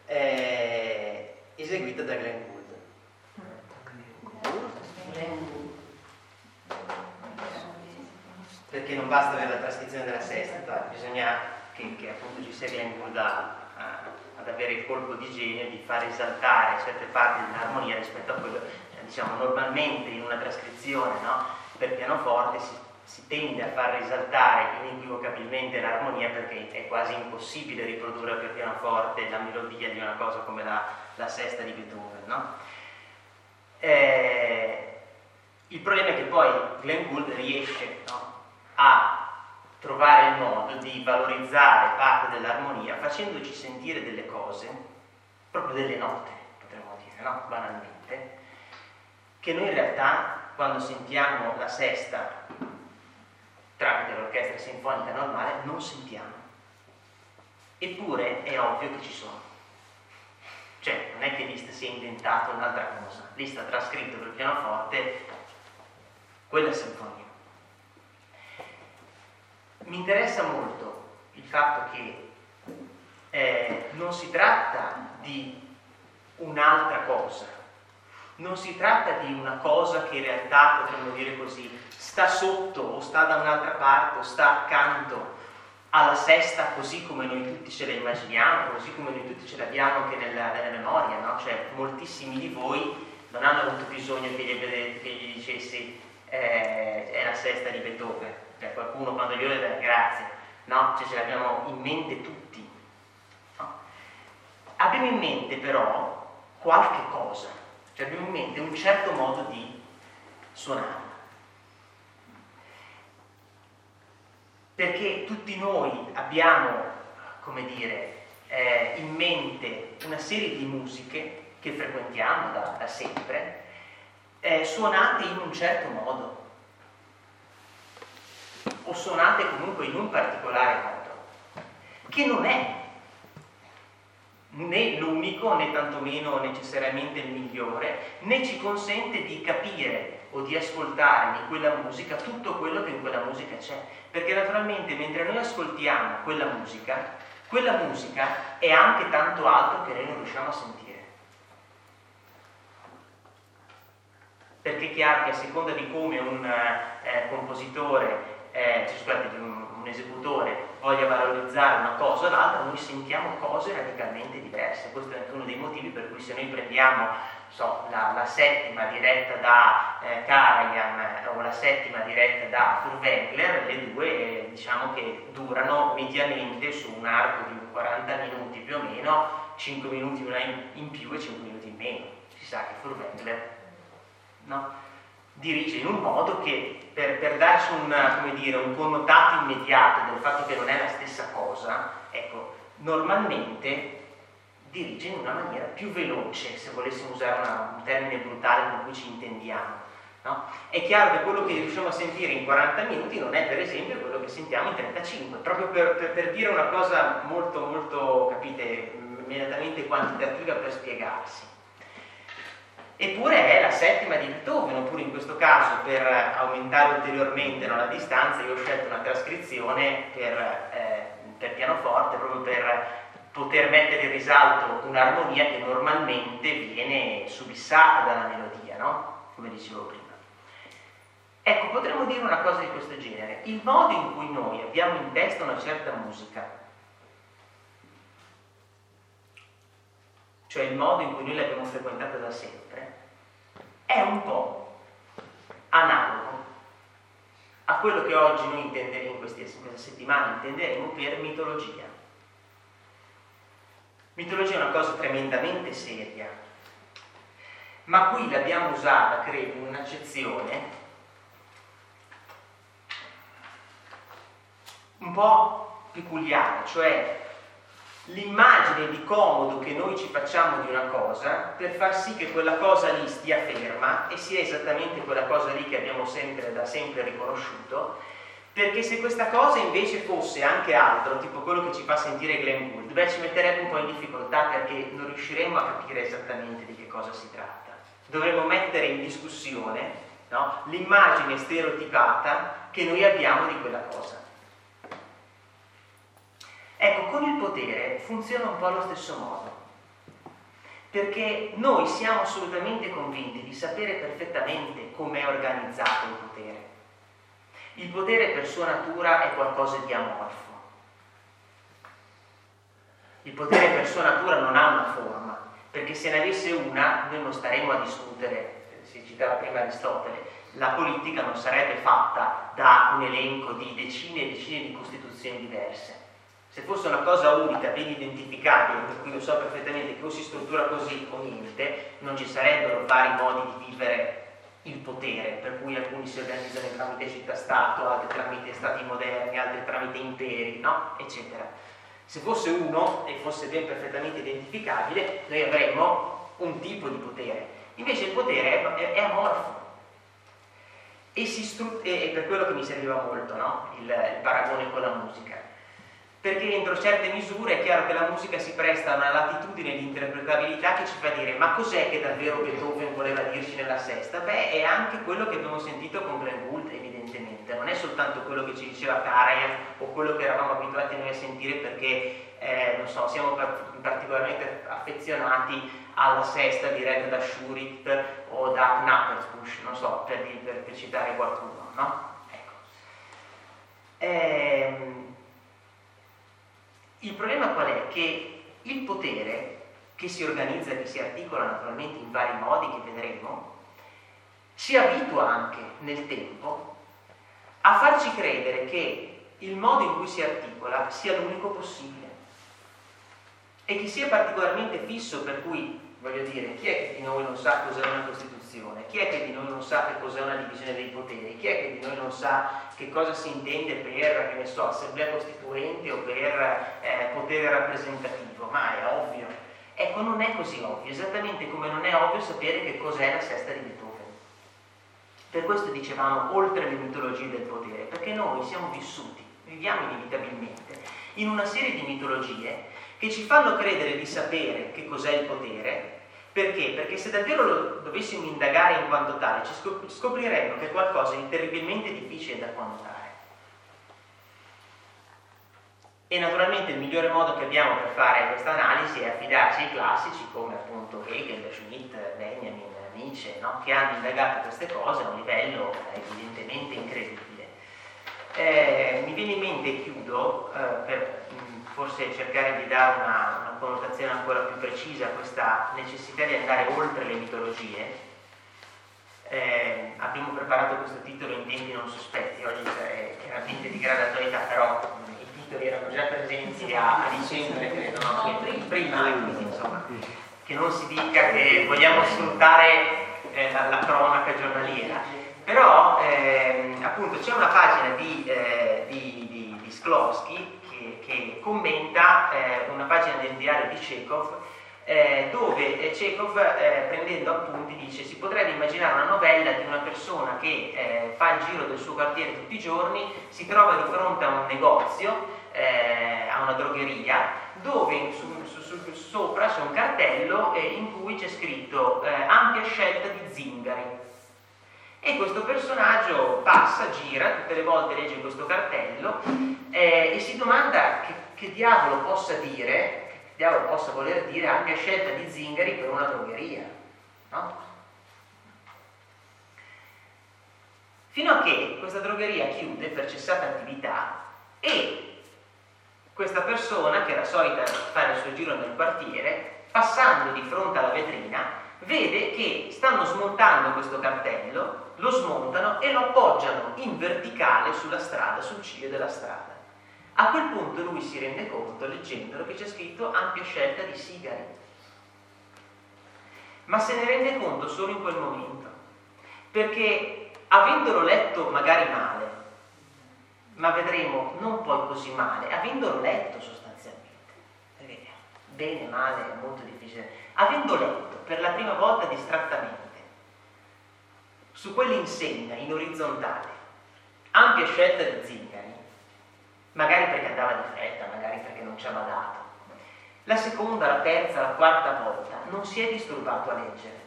eh, eseguita da Glenn Gould. Perché non basta avere la trascrizione della sesta, bisogna che, che appunto ci sia Glenn Gould a- a- ad avere il colpo di genio di far esaltare certe parti dell'armonia rispetto a quello, diciamo, normalmente in una trascrizione, no? Per pianoforte si, si tende a far risaltare inequivocabilmente l'armonia perché è quasi impossibile riprodurre per pianoforte la melodia di una cosa come la, la sesta di Beethoven. No? Eh, il problema è che poi Glenn Gould riesce no, a trovare il modo di valorizzare parte dell'armonia facendoci sentire delle cose, proprio delle note, potremmo dire, no? banalmente, che noi in realtà quando sentiamo la sesta tramite l'orchestra sinfonica normale, non sentiamo. Eppure è ovvio che ci sono. Cioè, non è che Liszt si è inventato un'altra cosa, Liszt ha trascritto per pianoforte quella sinfonia. Mi interessa molto il fatto che eh, non si tratta di un'altra cosa, non si tratta di una cosa che in realtà, potremmo dire così, sta sotto o sta da un'altra parte o sta accanto alla sesta così come noi tutti ce la immaginiamo, così come noi tutti ce l'abbiamo anche nella, nella memoria, no? Cioè moltissimi di voi non hanno avuto bisogno che gli, che gli dicessi eh, è la sesta di Beethoven, cioè qualcuno quando glielo dà grazie, no? Cioè ce l'abbiamo in mente tutti. No? Abbiamo in mente però qualche cosa, cioè abbiamo in mente un certo modo di suonare. Perché tutti noi abbiamo, come dire, eh, in mente una serie di musiche che frequentiamo da, da sempre, eh, suonate in un certo modo o suonate comunque in un particolare modo, che non è né l'unico né tantomeno necessariamente il migliore, né ci consente di capire o di ascoltare in quella musica tutto quello che in quella musica c'è. Perché naturalmente mentre noi ascoltiamo quella musica, quella musica è anche tanto altro che noi non riusciamo a sentire. Perché è chiaro che a seconda di come un eh, compositore eh, scusate, un, un, esecutore voglia valorizzare una cosa o l'altra, noi sentiamo cose radicalmente diverse. Questo è anche uno dei motivi per cui se noi prendiamo so, la, la, settima diretta da eh, Karajan eh, o la settima diretta da Furtwängler, le due eh, diciamo che durano mediamente su un arco di 40 minuti più o meno, 5 minuti in, in più e 5 minuti in meno. Si sa che Furtwängler no? Dirige in un modo che per, per darci un, dire, un, connotato immediato del fatto che non è la stessa cosa, ecco, normalmente dirige in una maniera più veloce, se volessimo usare una, un termine brutale con cui ci intendiamo. No? È chiaro che quello che riusciamo a sentire in 40 minuti non è per esempio quello che sentiamo in 35, proprio per, per, per dire una cosa molto, molto, capite, immediatamente quantitativa per spiegarsi. Eppure è la settima di Beethoven, oppure in questo caso per aumentare ulteriormente no, la distanza io ho scelto una trascrizione per, eh, per pianoforte proprio per poter mettere in risalto un'armonia che normalmente viene subissata dalla melodia, no? Come dicevo prima. Ecco, potremmo dire una cosa di questo genere. Il modo in cui noi abbiamo in testa una certa musica, cioè il modo in cui noi l'abbiamo frequentata da sempre, è un po' analogo a quello che oggi noi intenderemo in queste, settimane intenderemo per mitologia. Mitologia è una cosa tremendamente seria, ma qui l'abbiamo usata, credo, in un'accezione un po' peculiare, cioè l'immagine di comodo che noi ci facciamo di una cosa per far sì che quella cosa lì stia ferma e sia esattamente quella cosa lì che abbiamo sempre, da sempre riconosciuto, perché se questa cosa invece fosse anche altro, tipo quello che ci fa sentire Glenn Gould, beh ci metterebbe un po' in difficoltà perché non riusciremmo a capire esattamente di che cosa si tratta. Dovremmo mettere in discussione no, l'immagine stereotipata che noi abbiamo di quella cosa. Ecco, con il potere funziona un po' allo stesso modo, perché noi siamo assolutamente convinti di sapere perfettamente com'è organizzato il potere. Il potere per sua natura è qualcosa di amorfo. Il potere per sua natura non ha una forma, perché se ne avesse una noi non staremmo a discutere, si citava prima Aristotele, la politica non sarebbe fatta da un elenco di decine e decine di costituzioni diverse se fosse una cosa unica, ben identificabile, per cui io so perfettamente che o si struttura così o niente, non ci sarebbero vari modi di vivere il potere, per cui alcuni si organizzano tramite città-stato, altri tramite stati moderni, altri tramite imperi, no? eccetera. Se fosse uno e fosse ben perfettamente identificabile, noi avremmo un tipo di potere. Invece il potere è, amorfo. E, stru- e, per quello che mi serviva molto no? il, il paragone con la musica perché entro certe misure è chiaro che la musica si presta a una latitudine di interpretabilità che ci fa dire ma cos'è che davvero Beethoven voleva dirci nella sesta? Beh, è anche quello che abbiamo sentito con Glenn Gould, evidentemente, non è soltanto quello che ci diceva Karajan o quello che eravamo abituati noi a sentire perché, eh, non so, siamo particolarmente affezionati alla sesta diretta da Schurit o da Knappersbusch, non so, per, per, per citare qualcuno, no? Ecco. Ehm, il problema qual è? Che il potere, che si organizza e che si articola naturalmente in vari modi che vedremo, ci abitua anche nel tempo a farci credere che il modo in cui si articola sia l'unico possibile e che sia particolarmente fisso per cui, voglio dire, chi è che di noi non sa cos'è una Costituzione? Chi è che di noi non sa che cos'è una divisione dei poteri? Chi è che di noi non sa che cosa si intende per, che ne so, assemblea costituente o per eh, potere rappresentativo, ma è ovvio. Ecco, non è così ovvio, esattamente come non è ovvio sapere che cos'è la sesta di Beethoven. Per questo dicevamo oltre le mitologie del potere, perché noi siamo vissuti, viviamo inevitabilmente, in una serie di mitologie che ci fanno credere di sapere che cos'è il potere, perché? Perché se davvero lo dovessimo indagare in quanto tale, ci scopriremmo che è qualcosa di terribilmente difficile da quantare. E naturalmente il migliore modo che abbiamo per fare questa analisi è affidarci ai classici come appunto Hegel, Schmidt, Benjamin, Nietzsche, no? che hanno indagato queste cose a un livello evidentemente incredibile. Eh, mi viene in mente, e chiudo, eh, per forse cercare di dare una, una, connotazione ancora più precisa a questa necessità di andare oltre le mitologie. Eh, abbiamo preparato questo titolo in tempi non sospetti, oggi è chiaramente di grande attualità, però i titoli erano già presenti a, a dicembre, credo, no? prima, quindi insomma, che non si dica che vogliamo sfruttare eh, la, la, cronaca giornaliera. Però ehm, appunto c'è una pagina di, eh, di, di, di Sklowski che commenta eh, una pagina del diario di Chekhov eh, dove eh, Chekhov eh, prendendo appunti dice si potrebbe immaginare una novella di una persona che eh, fa il giro del suo quartiere tutti i giorni, si trova di fronte a un negozio, a una drogheria, dove su, su, su, sopra c'è un cartello in cui c'è scritto ampia scelta di zingari. E questo personaggio passa, gira, tutte le volte legge questo cartello eh, e si domanda che, che, diavolo possa dire, che diavolo possa voler dire ampia scelta di zingari per una drogheria. No? Fino a che questa drogheria chiude per cessata attività e questa persona, che era solita fare il suo giro nel quartiere, passando di fronte alla vetrina, vede che stanno smontando questo cartello, lo smontano e lo appoggiano in verticale sulla strada, sul ciglio della strada. A quel punto lui si rende conto, leggendolo, che c'è scritto ampia scelta di sigari. Ma se ne rende conto solo in quel momento, perché avendolo letto magari male, ma vedremo non poi così male, avendolo letto sostanzialmente, perché bene, male è molto difficile, avendo letto per la prima volta distrattamente su quell'insegna in orizzontale, ampia scelta di zingari, magari perché andava di fretta, magari perché non ci ha badato. La seconda, la terza, la quarta volta non si è disturbato a leggere.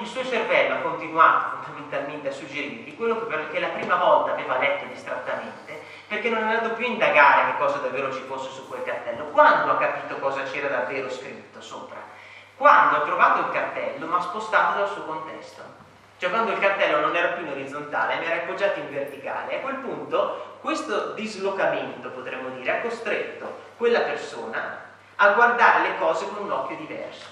il suo cervello ha continuato fondamentalmente a suggerirgli quello che, perché la prima volta aveva letto distrattamente, perché non è andato più a indagare che cosa davvero ci fosse su quel cartello. Quando ha capito cosa c'era davvero scritto sopra? Quando ha trovato il cartello ma spostato dal suo contesto. Cioè quando il cartello non era più in orizzontale, ma era appoggiato in verticale, a quel punto questo dislocamento, potremmo dire, ha costretto quella persona a guardare le cose con un occhio diverso.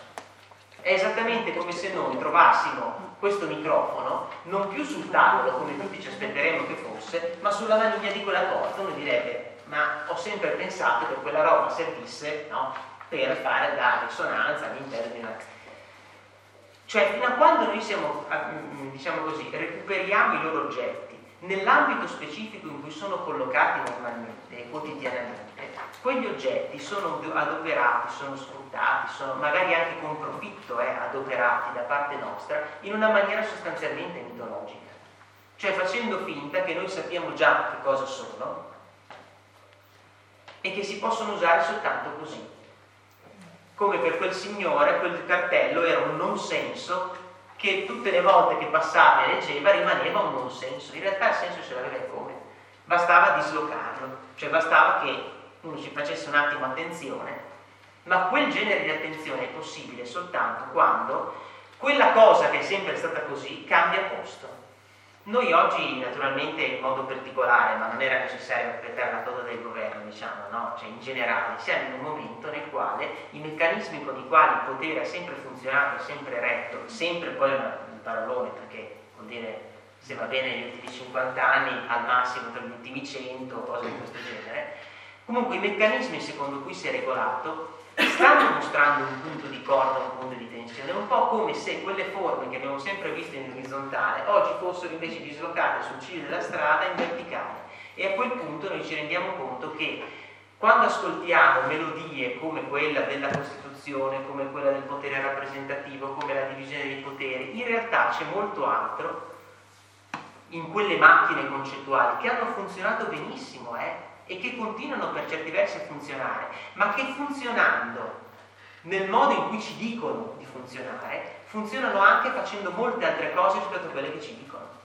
È esattamente come se noi trovassimo questo microfono non più sul tavolo, come tutti ci aspetteremmo che fosse, ma sulla maniglia di quella cosa. Uno direbbe, ma ho sempre pensato che quella roba servisse no, per fare da risonanza all'interno di una cioè fino a quando noi siamo, mm, diciamo così, recuperiamo i loro oggetti nell'ambito specifico in cui sono collocati normalmente quotidianamente, quegli oggetti sono adoperati, sono sfruttati, sono magari anche con profitto eh, adoperati da parte nostra in una maniera sostanzialmente mitologica. cioè facendo finta che noi sappiamo già che cosa sono e che si possono usare soltanto così. Come per quel signore quel cartello era un non senso che tutte le volte che passava e leggeva rimaneva un non senso. In realtà il senso ce l'aveva come? Bastava dislocarlo, cioè bastava che uno ci facesse un attimo attenzione, ma quel genere di attenzione è possibile soltanto quando quella cosa che è sempre stata così cambia posto. Noi oggi, naturalmente, in modo particolare, ma non era necessario aspettare la cosa del governo, diciamo, no? Cioè, in generale, siamo in un momento nel quale i meccanismi con i quali il potere ha sempre funzionato, sempre retto, sempre poi un parolone, perché vuol dire se va bene negli ultimi 50 anni, al massimo per gli ultimi 100, cose di questo genere. Comunque i meccanismi secondo cui si è regolato stanno mostrando un punto di corda, un punto di tensione, un po' come se quelle forme che abbiamo sempre visto in orizzontale oggi fossero invece dislocate sul ciglio della strada in verticale e a quel punto noi ci rendiamo conto che quando ascoltiamo melodie come quella della Costituzione, come quella del potere rappresentativo, come la divisione dei poteri, in realtà c'è molto altro in quelle macchine concettuali che hanno funzionato benissimo, eh? E che continuano per certi versi a funzionare, ma che funzionando nel modo in cui ci dicono di funzionare, funzionano anche facendo molte altre cose rispetto a quelle che ci dicono.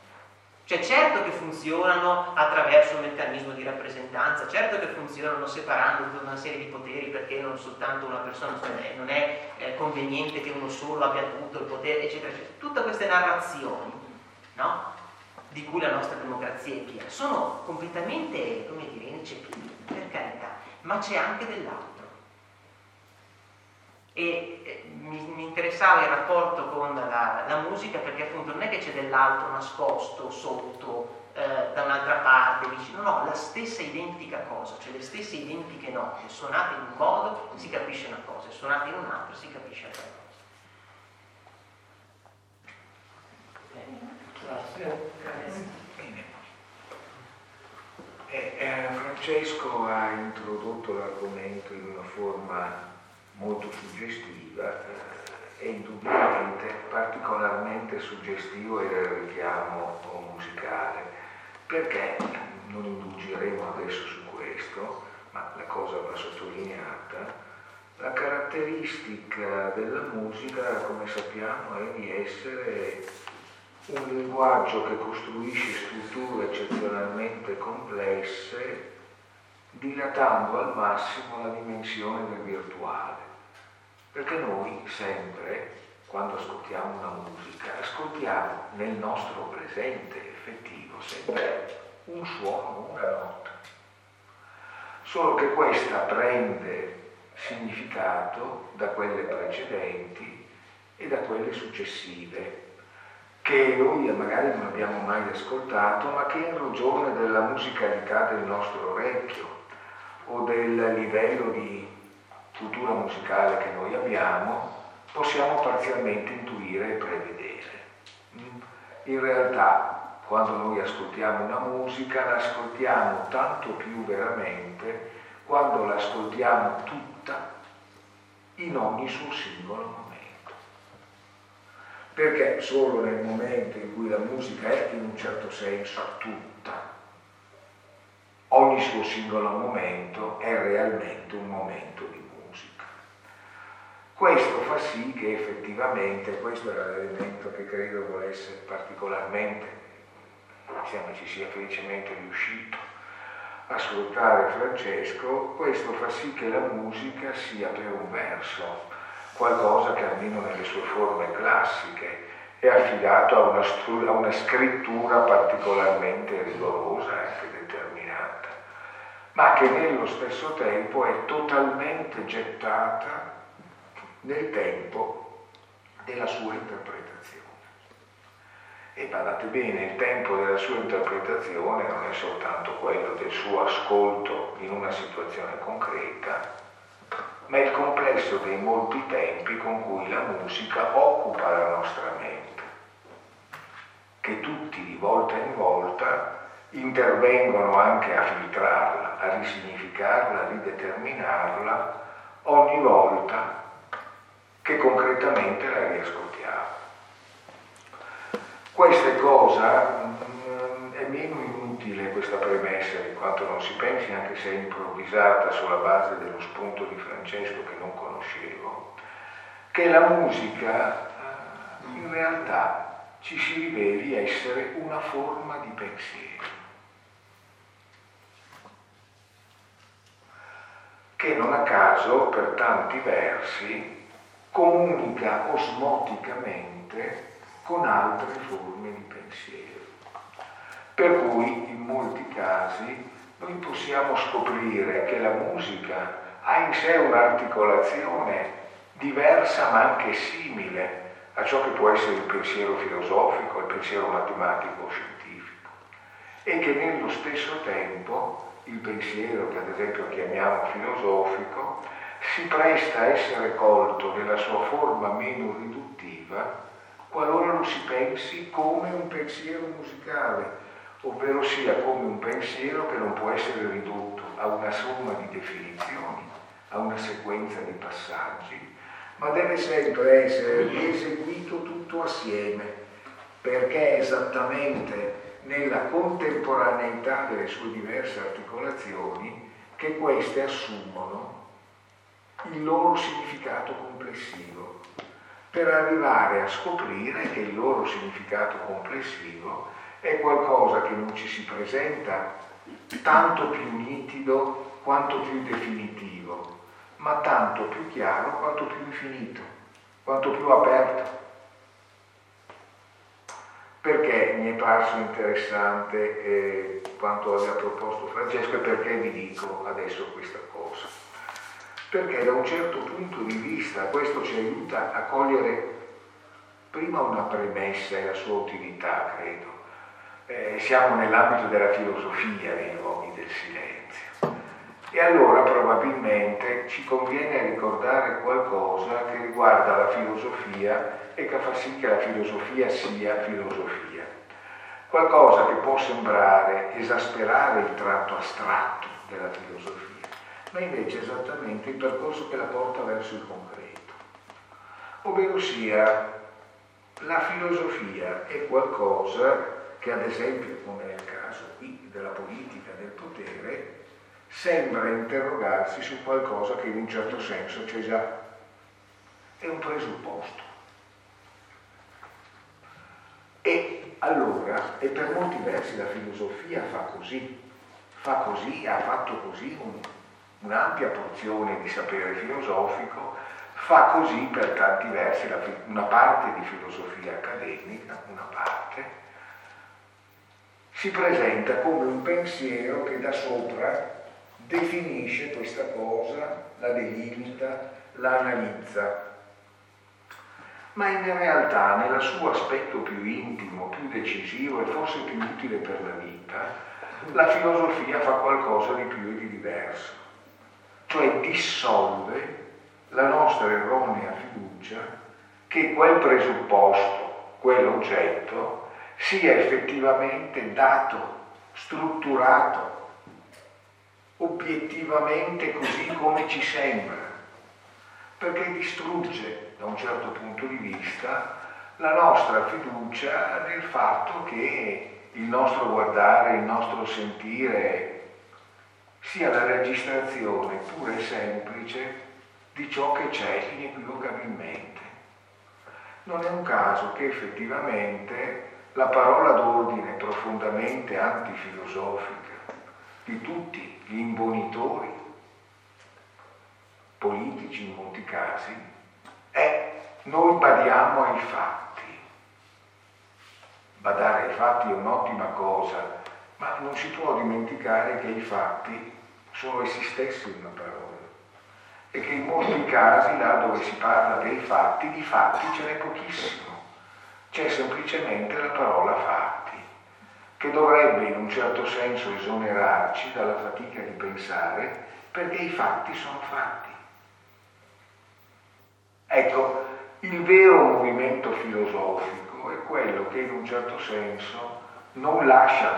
Cioè certo che funzionano attraverso un meccanismo di rappresentanza, certo che funzionano separando tutta una serie di poteri perché non soltanto una persona, cioè non è eh, conveniente che uno solo abbia tutto il potere, eccetera, eccetera. Tutte queste narrazioni, no? Di cui la nostra democrazia è piena, sono completamente, come dire, ineccepibili, per carità, ma c'è anche dell'altro. E eh, mi, mi, interessava il rapporto con la, la, musica perché appunto non è che c'è dell'altro nascosto sotto, eh, da un'altra parte, vicino, no, la stessa identica cosa, cioè le stesse identiche note, suonate in un modo si capisce una cosa, suonate in un altro si capisce un'altra cosa. Grazie. Eh, eh, Francesco ha introdotto l'argomento in una forma molto suggestiva eh, e indubbiamente particolarmente suggestivo era il richiamo musicale, perché non indulgeremo adesso su questo, ma la cosa va sottolineata, la caratteristica della musica, come sappiamo, è di essere un linguaggio che costruisce strutture eccezionalmente complesse, dilatando al massimo la dimensione del virtuale. Perché noi sempre, quando ascoltiamo una musica, ascoltiamo nel nostro presente effettivo sempre un suono, una nota. Solo che questa prende significato da quelle precedenti e da quelle successive che noi magari non abbiamo mai ascoltato, ma che in ragione della musicalità del nostro orecchio o del livello di cultura musicale che noi abbiamo, possiamo parzialmente intuire e prevedere. In realtà, quando noi ascoltiamo una musica, l'ascoltiamo tanto più veramente quando l'ascoltiamo tutta in ogni suo singolo momento perché solo nel momento in cui la musica è in un certo senso tutta, ogni suo singolo momento è realmente un momento di musica. Questo fa sì che effettivamente, questo era l'elemento che credo volesse particolarmente, insieme ci sia felicemente riuscito a sfruttare Francesco, questo fa sì che la musica sia per un verso qualcosa che almeno nelle sue forme classiche è affidato a una, a una scrittura particolarmente rigorosa e anche determinata, ma che nello stesso tempo è totalmente gettata nel tempo della sua interpretazione. E badate bene, il tempo della sua interpretazione non è soltanto quello del suo ascolto in una situazione concreta, ma il complesso dei molti tempi con cui la musica occupa la nostra mente, che tutti di volta in volta intervengono anche a filtrarla, a risignificarla, a rideterminarla ogni volta che concretamente la riascoltiamo. Questa cosa meno inutile questa premessa di quanto non si pensi, anche se improvvisata sulla base dello spunto di Francesco che non conoscevo, che la musica eh, in realtà ci si riveli essere una forma di pensiero. che non a caso per tanti versi comunica osmoticamente con altre forme di pensiero. Per cui in molti casi noi possiamo scoprire che la musica ha in sé un'articolazione diversa ma anche simile a ciò che può essere il pensiero filosofico, il pensiero matematico o scientifico. E che nello stesso tempo il pensiero che ad esempio chiamiamo filosofico si presta a essere colto nella sua forma meno riduttiva qualora lo si pensi come un pensiero musicale, ovvero sia come un pensiero che non può essere ridotto a una somma di definizioni, a una sequenza di passaggi, ma deve sempre essere rieseguito tutto assieme, perché è esattamente nella contemporaneità delle sue diverse articolazioni che queste assumono il loro significato complessivo, per arrivare a scoprire che il loro significato complessivo è qualcosa che non ci si presenta tanto più nitido quanto più definitivo, ma tanto più chiaro quanto più infinito, quanto più aperto perché mi è parso interessante eh, quanto aveva proposto Francesco e perché vi dico adesso questa cosa. Perché da un certo punto di vista questo ci aiuta a cogliere prima una premessa e la sua utilità, credo. Eh, siamo nell'ambito della filosofia dei luoghi del silenzio. E allora probabilmente ci conviene ricordare qualcosa che riguarda la filosofia e che fa sì che la filosofia sia filosofia. Qualcosa che può sembrare esasperare il tratto astratto della filosofia, ma invece è esattamente il percorso che la porta verso il concreto. Ovvero sia, la filosofia è qualcosa che ad esempio, come nel caso qui della politica del potere, sembra interrogarsi su qualcosa che in un certo senso c'è già. È un presupposto. E allora, e per molti versi la filosofia fa così, fa così, ha fatto così un, un'ampia porzione di sapere filosofico, fa così per tanti versi la, una parte di filosofia accademica, una parte, si presenta come un pensiero che da sopra definisce questa cosa, la delimita, la analizza. Ma in realtà nel suo aspetto più intimo, più decisivo e forse più utile per la vita, la filosofia fa qualcosa di più e di diverso, cioè dissolve la nostra erronea fiducia che quel presupposto, quell'oggetto, sia effettivamente dato, strutturato, obiettivamente così come ci sembra, perché distrugge da un certo punto di vista la nostra fiducia nel fatto che il nostro guardare, il nostro sentire sia la registrazione pura e semplice di ciò che c'è inequivocabilmente. Non è un caso che effettivamente la parola d'ordine profondamente antifilosofica di tutti gli imbonitori politici in molti casi, è noi badiamo ai fatti. Badare ai fatti è un'ottima cosa, ma non si può dimenticare che i fatti sono essi stessi una parola e che in molti casi, là dove si parla dei fatti, di fatti ce n'è pochissimo, c'è semplicemente la parola fatti che dovrebbe in un certo senso esonerarci dalla fatica di pensare perché i fatti sono fatti. Ecco, il vero movimento filosofico è quello che in un certo senso non lascia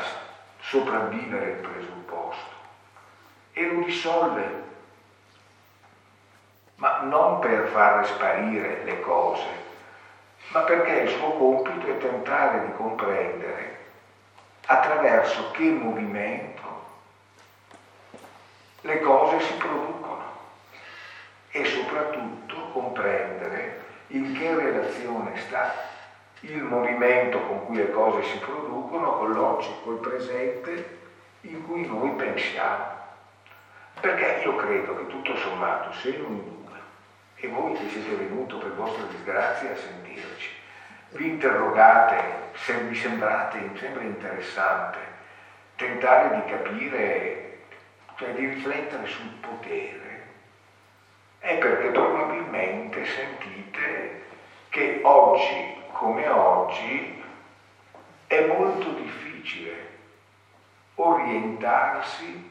sopravvivere il presupposto e lo dissolve, ma non per far sparire le cose, ma perché il suo compito è tentare di comprendere attraverso che movimento le cose si producono e soprattutto comprendere in che relazione sta il movimento con cui le cose si producono con l'oggi, col presente in cui noi pensiamo. Perché io credo che tutto sommato, se noi e voi che siete venuti per vostra disgrazia a sentirci, vi interrogate, se vi sembrate, sembra interessante, tentare di capire, cioè di riflettere sul potere, è perché probabilmente sentite che oggi come oggi è molto difficile orientarsi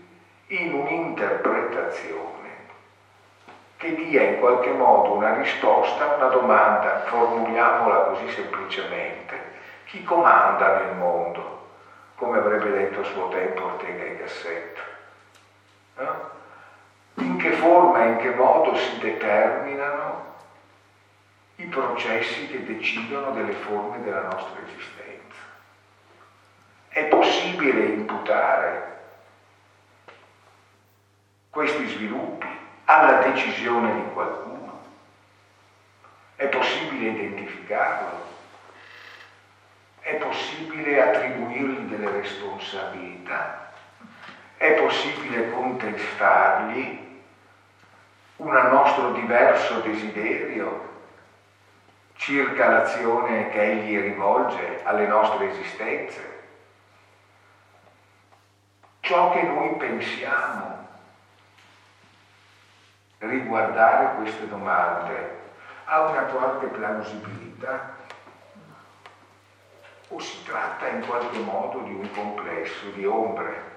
in un'interpretazione che dia in qualche modo una risposta a una domanda, formuliamola così semplicemente, chi comanda nel mondo, come avrebbe detto a suo tempo Ortega e Gasset? Eh? In che forma e in che modo si determinano i processi che decidono delle forme della nostra esistenza? È possibile imputare questi sviluppi alla decisione di qualcuno? È possibile identificarlo? È possibile attribuirgli delle responsabilità? È possibile contestargli un nostro diverso desiderio circa l'azione che egli rivolge alle nostre esistenze? Ciò che noi pensiamo riguardare queste domande ha una qualche plausibilità o si tratta in qualche modo di un complesso di ombre,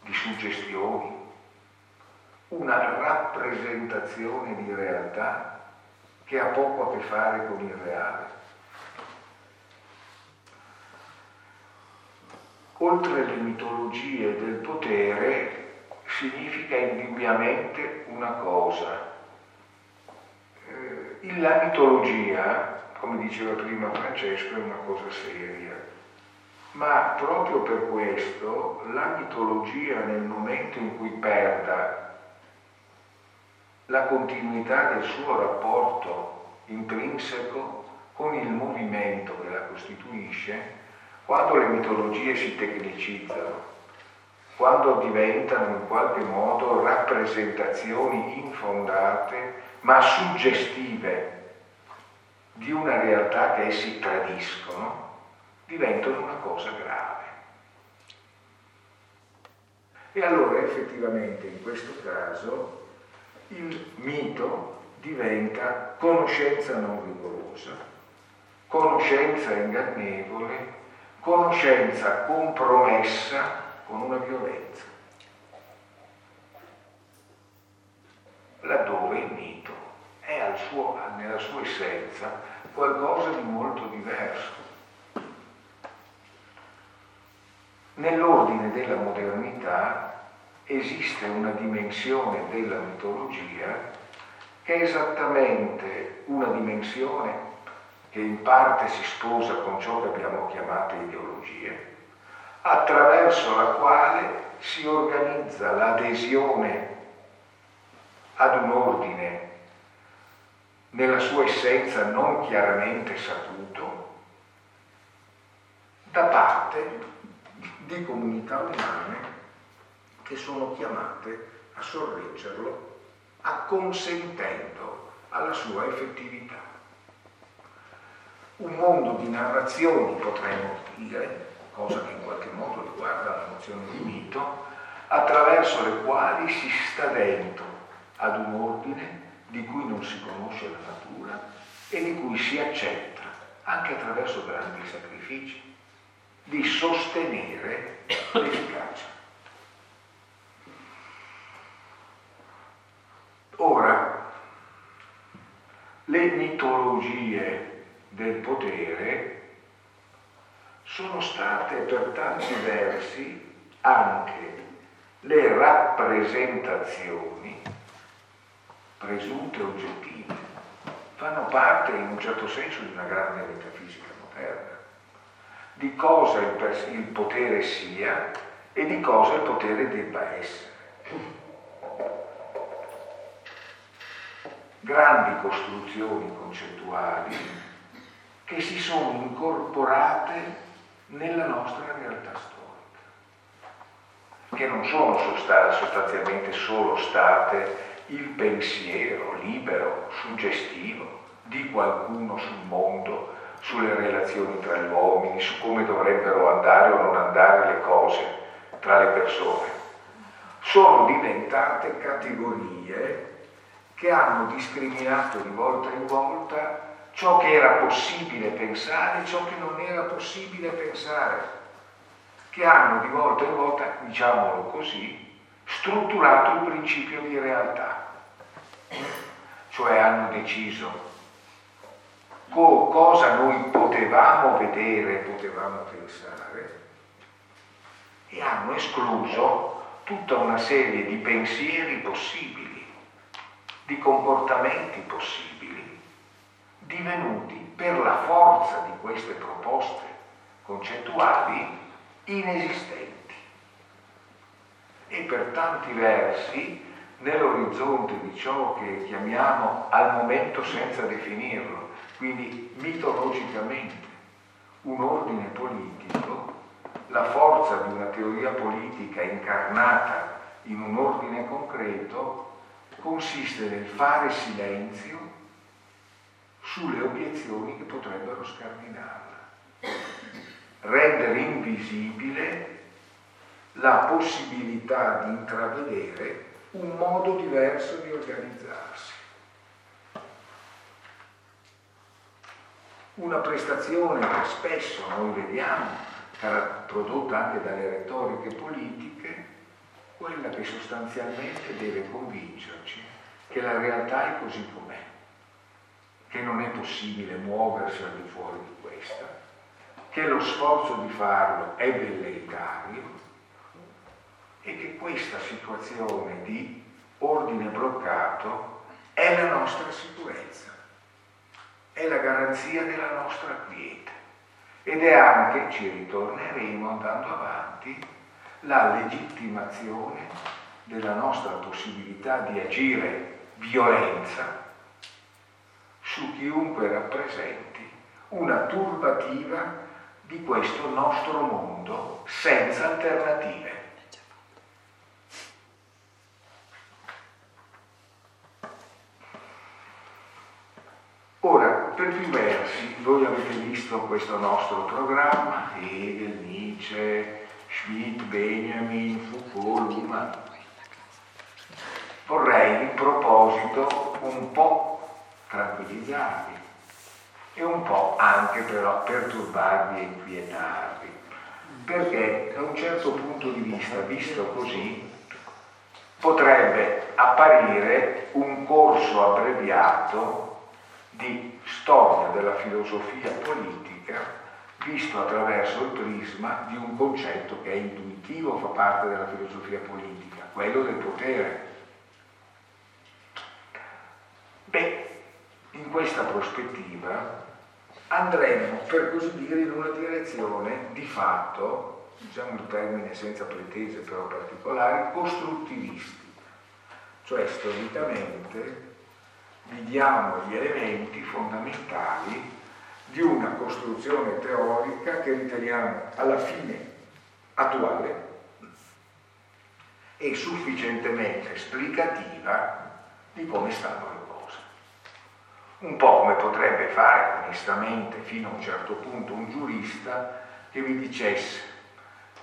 di suggestioni, una rappresentazione di realtà che ha poco a che fare con il reale. Oltre le mitologie del potere, significa indubbiamente una cosa. Eh, la mitologia, come diceva prima Francesco, è una cosa seria, ma proprio per questo la mitologia nel momento in cui perda la continuità del suo rapporto intrinseco con il movimento che la costituisce, quando le mitologie si tecnicizzano, quando diventano in qualche modo rappresentazioni infondate ma suggestive di una realtà che essi tradiscono, diventano una cosa grave. E allora effettivamente in questo caso il mito diventa conoscenza non rigorosa, conoscenza ingannevole, conoscenza compromessa con una violenza, laddove il mito è suo, nella sua essenza qualcosa di molto diverso. Nell'ordine della modernità esiste una dimensione della mitologia che è esattamente una dimensione che in parte si sposa con ciò che abbiamo chiamato ideologie, attraverso la quale si organizza l'adesione ad un ordine nella sua essenza non chiaramente saputo da parte di comunità umane che sono chiamate a sorreggerlo acconsentendo alla sua effettività. Un mondo di narrazioni, potremmo dire, cosa che in qualche modo riguarda la nozione di mito, attraverso le quali si sta dentro ad un ordine di cui non si conosce la natura e di cui si accetta, anche attraverso grandi sacrifici, di sostenere l'efficacia. Ora, le mitologie del potere sono state per tanti versi anche le rappresentazioni presunte oggettive, fanno parte in un certo senso di una grande metafisica moderna. di cosa il, il potere sia e di cosa il potere debba essere. Grandi costruzioni concettuali che si sono incorporate nella nostra realtà storica, che non sono sostanzialmente solo state il pensiero libero, suggestivo di qualcuno sul mondo, sulle relazioni tra gli uomini, su come dovrebbero andare o non andare le cose tra le persone. Sono diventate categorie che hanno discriminato di volta in volta ciò che era possibile pensare e ciò che non era possibile pensare, che hanno di volta in volta, diciamolo così, strutturato il principio di realtà, cioè hanno deciso co- cosa noi potevamo vedere, potevamo pensare e hanno escluso tutta una serie di pensieri possibili, di comportamenti possibili, divenuti per la forza di queste proposte concettuali inesistenti. E per tanti versi nell'orizzonte di ciò che chiamiamo al momento senza definirlo, quindi mitologicamente un ordine politico, la forza di una teoria politica incarnata in un ordine concreto consiste nel fare silenzio sulle obiezioni che potrebbero scardinarla, rendere invisibile la possibilità di intravedere un modo diverso di organizzarsi. Una prestazione che spesso noi vediamo, prodotta anche dalle retoriche politiche, quella che sostanzialmente deve convincerci che la realtà è così com'è, che non è possibile muoversi al di fuori di questa, che lo sforzo di farlo è velleitario e che questa situazione di ordine bloccato è la nostra sicurezza, è la garanzia della nostra quiete ed è anche, ci ritorneremo andando avanti, la legittimazione della nostra possibilità di agire violenza su chiunque rappresenti una turbativa di questo nostro mondo senza alternative. Ora, per più versi, voi avete visto questo nostro programma, Hegel, Nietzsche, Schmidt, Benjamin, Foucault, Luhmann. Vorrei in proposito un po' tranquillizzarvi e un po' anche però perturbarvi e inquietarvi, perché da un certo punto di vista, visto così, potrebbe apparire un corso abbreviato di storia della filosofia politica visto attraverso il prisma di un concetto che è intuitivo, fa parte della filosofia politica, quello del potere. Beh, in questa prospettiva andremo, per così dire, in una direzione di fatto, diciamo il termine senza pretese però particolari, costruttivisti, cioè storicamente vi diamo gli elementi fondamentali di una costruzione teorica che riteniamo alla fine attuale e sufficientemente esplicativa di come stanno. Un po' come potrebbe fare onestamente fino a un certo punto un giurista che vi dicesse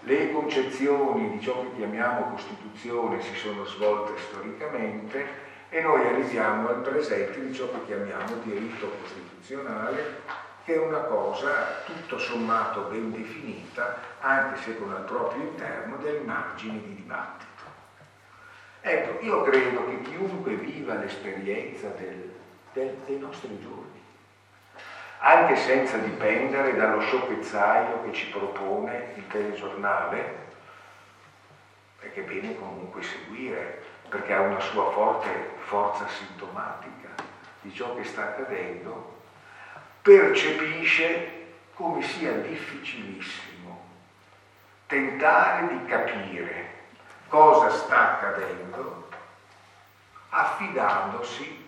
le concezioni di ciò che chiamiamo Costituzione si sono svolte storicamente e noi arriviamo al presente di ciò che chiamiamo diritto costituzionale, che è una cosa tutto sommato ben definita, anche se con al proprio interno dei margini di dibattito. Ecco, io credo che chiunque viva l'esperienza del, del, dei nostri giorni, anche senza dipendere dallo sciocchezzaio che ci propone il telegiornale, perché è bene comunque seguire perché ha una sua forte forza sintomatica di ciò che sta accadendo, percepisce come sia difficilissimo tentare di capire cosa sta accadendo affidandosi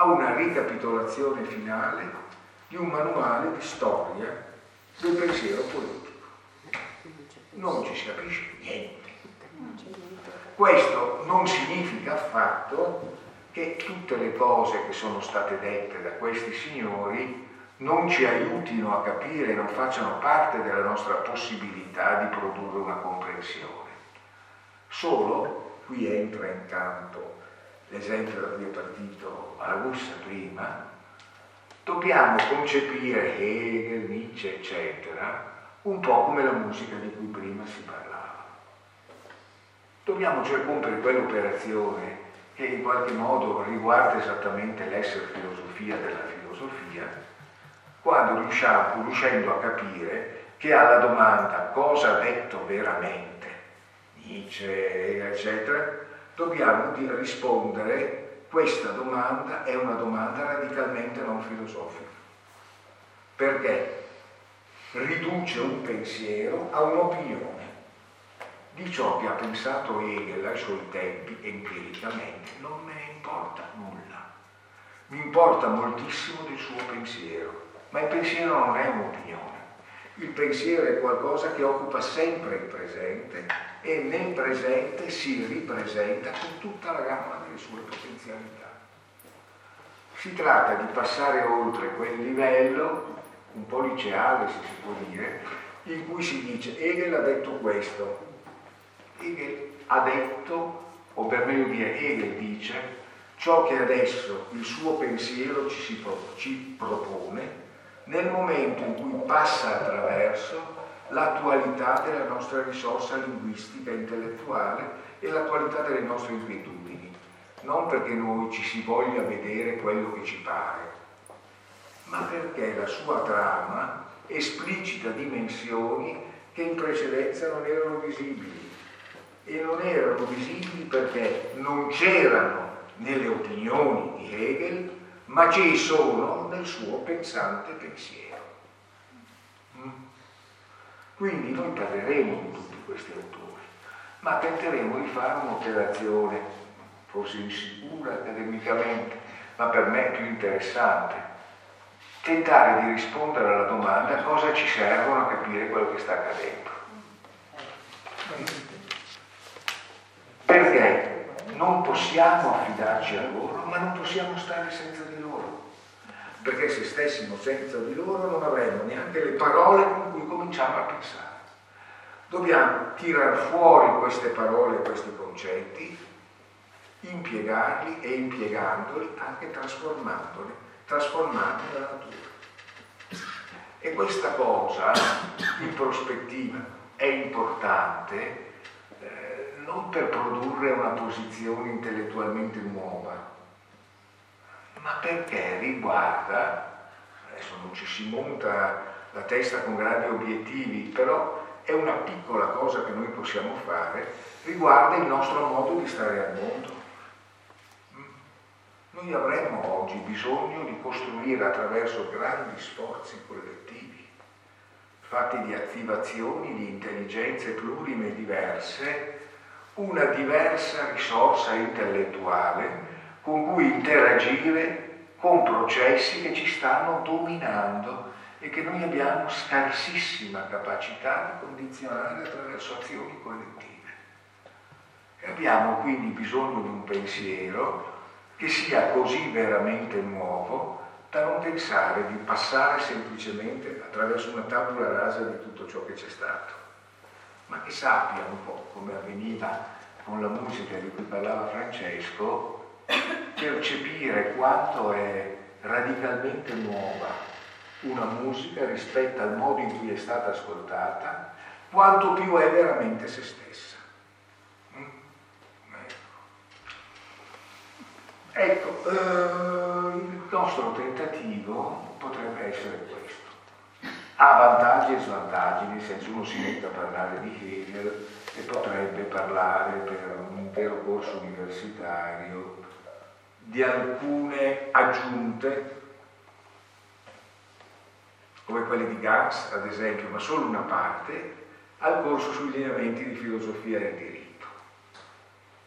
a una ricapitolazione finale di un manuale di storia del pensiero politico. Non ci si capisce niente. Questo non significa affatto che tutte le cose che sono state dette da questi signori non ci aiutino a capire, non facciano parte della nostra possibilità di produrre una comprensione. Solo, qui entra in campo l'esempio da cui è partito Augusta prima, dobbiamo concepire Hegel, Nietzsche, eccetera, un po' come la musica di cui prima si parlava. Dobbiamo cioè compiere quell'operazione che in qualche modo riguarda esattamente l'essere filosofia della filosofia, quando riusciamo, riuscendo a capire che alla domanda cosa ha detto veramente Nietzsche, eccetera, dobbiamo rispondere questa domanda è una domanda radicalmente non filosofica. Perché riduce un pensiero a un'opinione di ciò che ha pensato Hegel ai suoi tempi empiricamente. Non me ne importa nulla. Mi importa moltissimo del suo pensiero, ma il pensiero non è un'opinione. Il pensiero è qualcosa che occupa sempre il presente e nel presente si ripresenta con tutta la gamma delle sue potenzialità. Si tratta di passare oltre quel livello, un po' liceale se si può dire, in cui si dice Hegel ha detto questo, Hegel ha detto, o per meglio dire Hegel dice, ciò che adesso il suo pensiero ci, pro, ci propone nel momento in cui passa attraverso l'attualità della nostra risorsa linguistica e intellettuale e l'attualità delle nostre inquietudini, non perché noi ci si voglia vedere quello che ci pare, ma perché la sua trama esplicita dimensioni che in precedenza non erano visibili. E non erano visibili perché non c'erano nelle opinioni di Hegel, ma ci sono nel suo pensante pensiero. Quindi noi parleremo di tutti questi autori, ma tenteremo di fare un'operazione, forse insicura accademicamente, ma per me più interessante. Tentare di rispondere alla domanda cosa ci servono a capire quello che sta accadendo. Perché non possiamo affidarci a loro, ma non possiamo stare senza di loro perché se stessimo senza di loro non avremmo neanche le parole con cui cominciamo a pensare. Dobbiamo tirar fuori queste parole questi concetti, impiegarli e impiegandoli anche trasformandoli, trasformando la natura. E questa cosa in prospettiva è importante eh, non per produrre una posizione intellettualmente nuova, ma perché riguarda, adesso non ci si monta la testa con grandi obiettivi, però è una piccola cosa che noi possiamo fare, riguarda il nostro modo di stare al mondo. Mm. Noi avremmo oggi bisogno di costruire attraverso grandi sforzi collettivi, fatti di attivazioni di intelligenze plurime diverse, una diversa risorsa intellettuale con cui interagire con processi che ci stanno dominando e che noi abbiamo scarsissima capacità di condizionare attraverso azioni collettive. E abbiamo quindi bisogno di un pensiero che sia così veramente nuovo da non pensare di passare semplicemente attraverso una tabula rasa di tutto ciò che c'è stato, ma che sappia un po' come avveniva con la musica di cui parlava Francesco, percepire quanto è radicalmente nuova una musica rispetto al modo in cui è stata ascoltata, quanto più è veramente se stessa. Mm? Ecco, eh, il nostro tentativo potrebbe essere questo. Ha vantaggi e svantaggi, nel senso uno si mette a parlare di Hegel e potrebbe parlare per un intero corso universitario di alcune aggiunte come quelli di Gans ad esempio, ma solo una parte, al corso sui lineamenti di filosofia del diritto.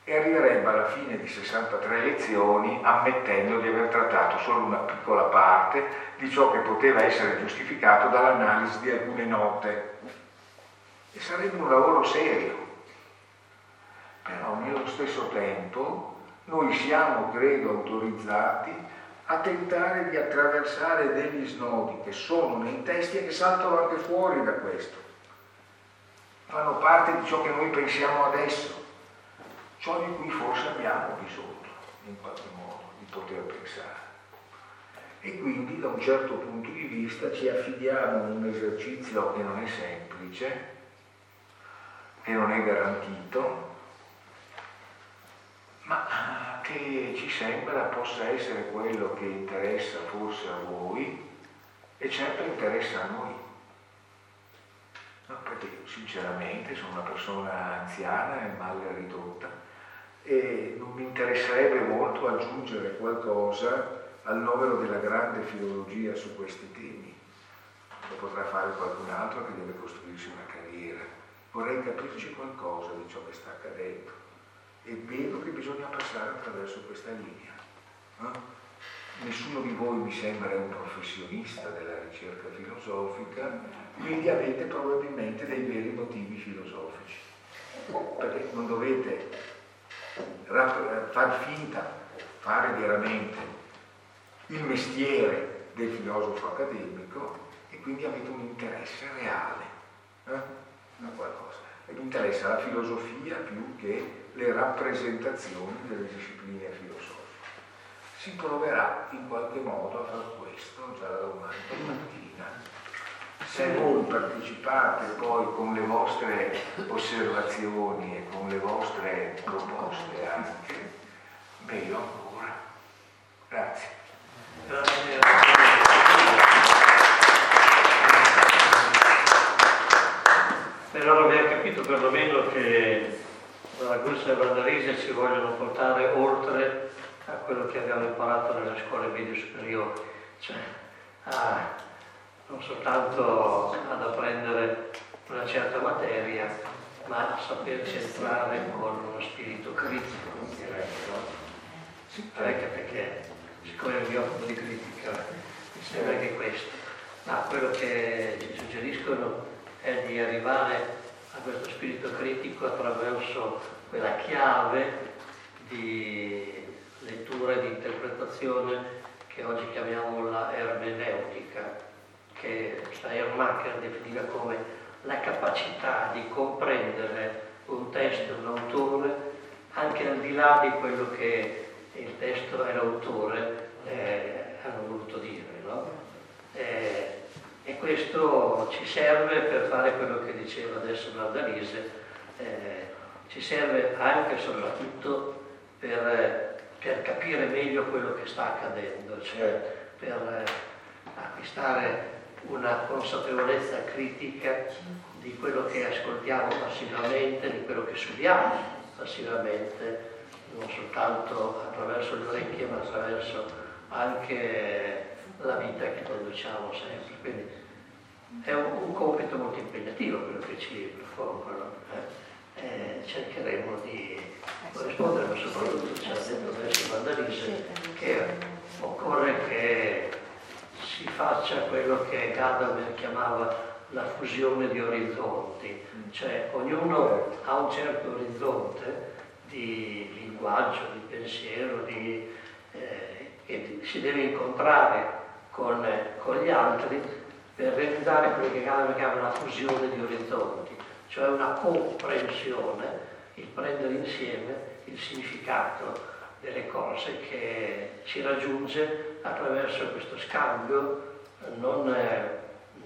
E arriverebbe alla fine di 63 lezioni ammettendo di aver trattato solo una piccola parte di ciò che poteva essere giustificato dall'analisi di alcune note. E sarebbe un lavoro serio. Però nello stesso tempo noi siamo, credo, autorizzati a tentare di attraversare degli snodi che sono nei testi e che saltano anche fuori da questo. Fanno parte di ciò che noi pensiamo adesso, ciò di cui forse abbiamo bisogno, in qualche modo, di poter pensare. E quindi da un certo punto di vista ci affidiamo a un esercizio che non è semplice, che non è garantito, ma che ci sembra possa essere quello che interessa forse a voi e certo interessa a noi. No, perché sinceramente sono una persona anziana e mal ridotta e non mi interesserebbe molto aggiungere qualcosa al novero della grande filologia su questi temi. Lo potrà fare qualcun altro che deve costruirsi una carriera. Vorrei capirci qualcosa di ciò che sta accadendo e vedo che bisogna passare attraverso questa linea. Eh? Nessuno di voi mi sembra un professionista della ricerca filosofica, quindi avete probabilmente dei veri motivi filosofici, perché non dovete far finta, fare veramente il mestiere del filosofo accademico e quindi avete un interesse reale eh? a qualcosa. E vi interessa la filosofia più che le rappresentazioni delle discipline filosofiche. Si proverà in qualche modo a fare questo già da domani mattina. Se voi partecipate poi con le vostre osservazioni e con le vostre proposte anche, meglio ancora. Grazie. Grazie. Però abbiamo capito perlomeno che dalla Gussa e Vandarise ci vogliono portare oltre a quello che abbiamo imparato nelle scuole medie superiori, cioè a, non soltanto ad apprendere una certa materia, ma a saperci entrare con uno spirito critico, direi, no? Anche perché, siccome mi occupo di critica, mi sembra che questo. Ma quello che ci suggeriscono è di arrivare questo spirito critico attraverso quella chiave di lettura e di interpretazione che oggi chiamiamo la ermeneutica, che Schleiermacher definiva come la capacità di comprendere un testo un autore anche al di là di quello che il testo e l'autore eh, hanno voluto dire. No? Eh, e questo ci serve per fare quello che diceva adesso Nardalise, eh, ci serve anche e soprattutto per, per, capire meglio quello che sta accadendo, cioè per acquistare una consapevolezza critica di quello che ascoltiamo passivamente, di quello che subiamo passivamente, non soltanto attraverso le orecchie, ma attraverso anche la vita che conduciamo sempre. Quindi è un, un compito molto impegnativo quello che ci propongono. Eh? Eh, cercheremo di corrispondere, ma soprattutto ci ha detto adesso Vandalise che occorre che si faccia quello che Gadamer chiamava la fusione di orizzonti, cioè ognuno ha un certo orizzonte di linguaggio, di pensiero, di, eh, che si deve incontrare con, con gli altri per realizzare quello che Gadamer chiama la fusione di orizzonti, cioè una comprensione, il prendere insieme il significato delle cose che si raggiunge attraverso questo scambio non,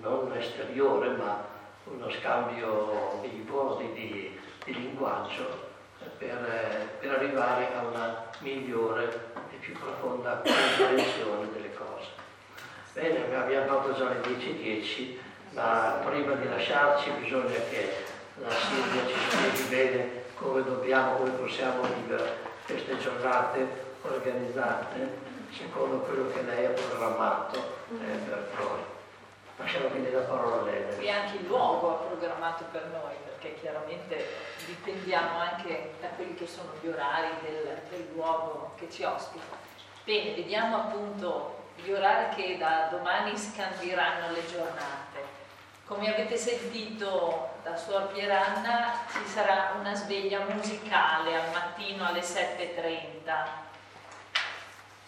non esteriore ma uno scambio vivo di, di, di linguaggio per, per, arrivare a una migliore e più profonda comprensione delle cose. Bene, abbiamo fatto già le 10.10, ma prima di lasciarci bisogna che la Silvia ci spieghi bene come dobbiamo, come possiamo vivere queste giornate organizzate secondo quello che lei ha programmato eh, per noi. Lasciamo quindi la parola a lei. E anche il luogo ha programmato per noi, perché chiaramente dipendiamo anche da quelli che sono gli orari del, del luogo che ci ospita. Bene, vediamo appunto gli orari che da domani scandiranno le giornate. Come avete sentito da Suor Pieranna, ci sarà una sveglia musicale al mattino alle 7.30.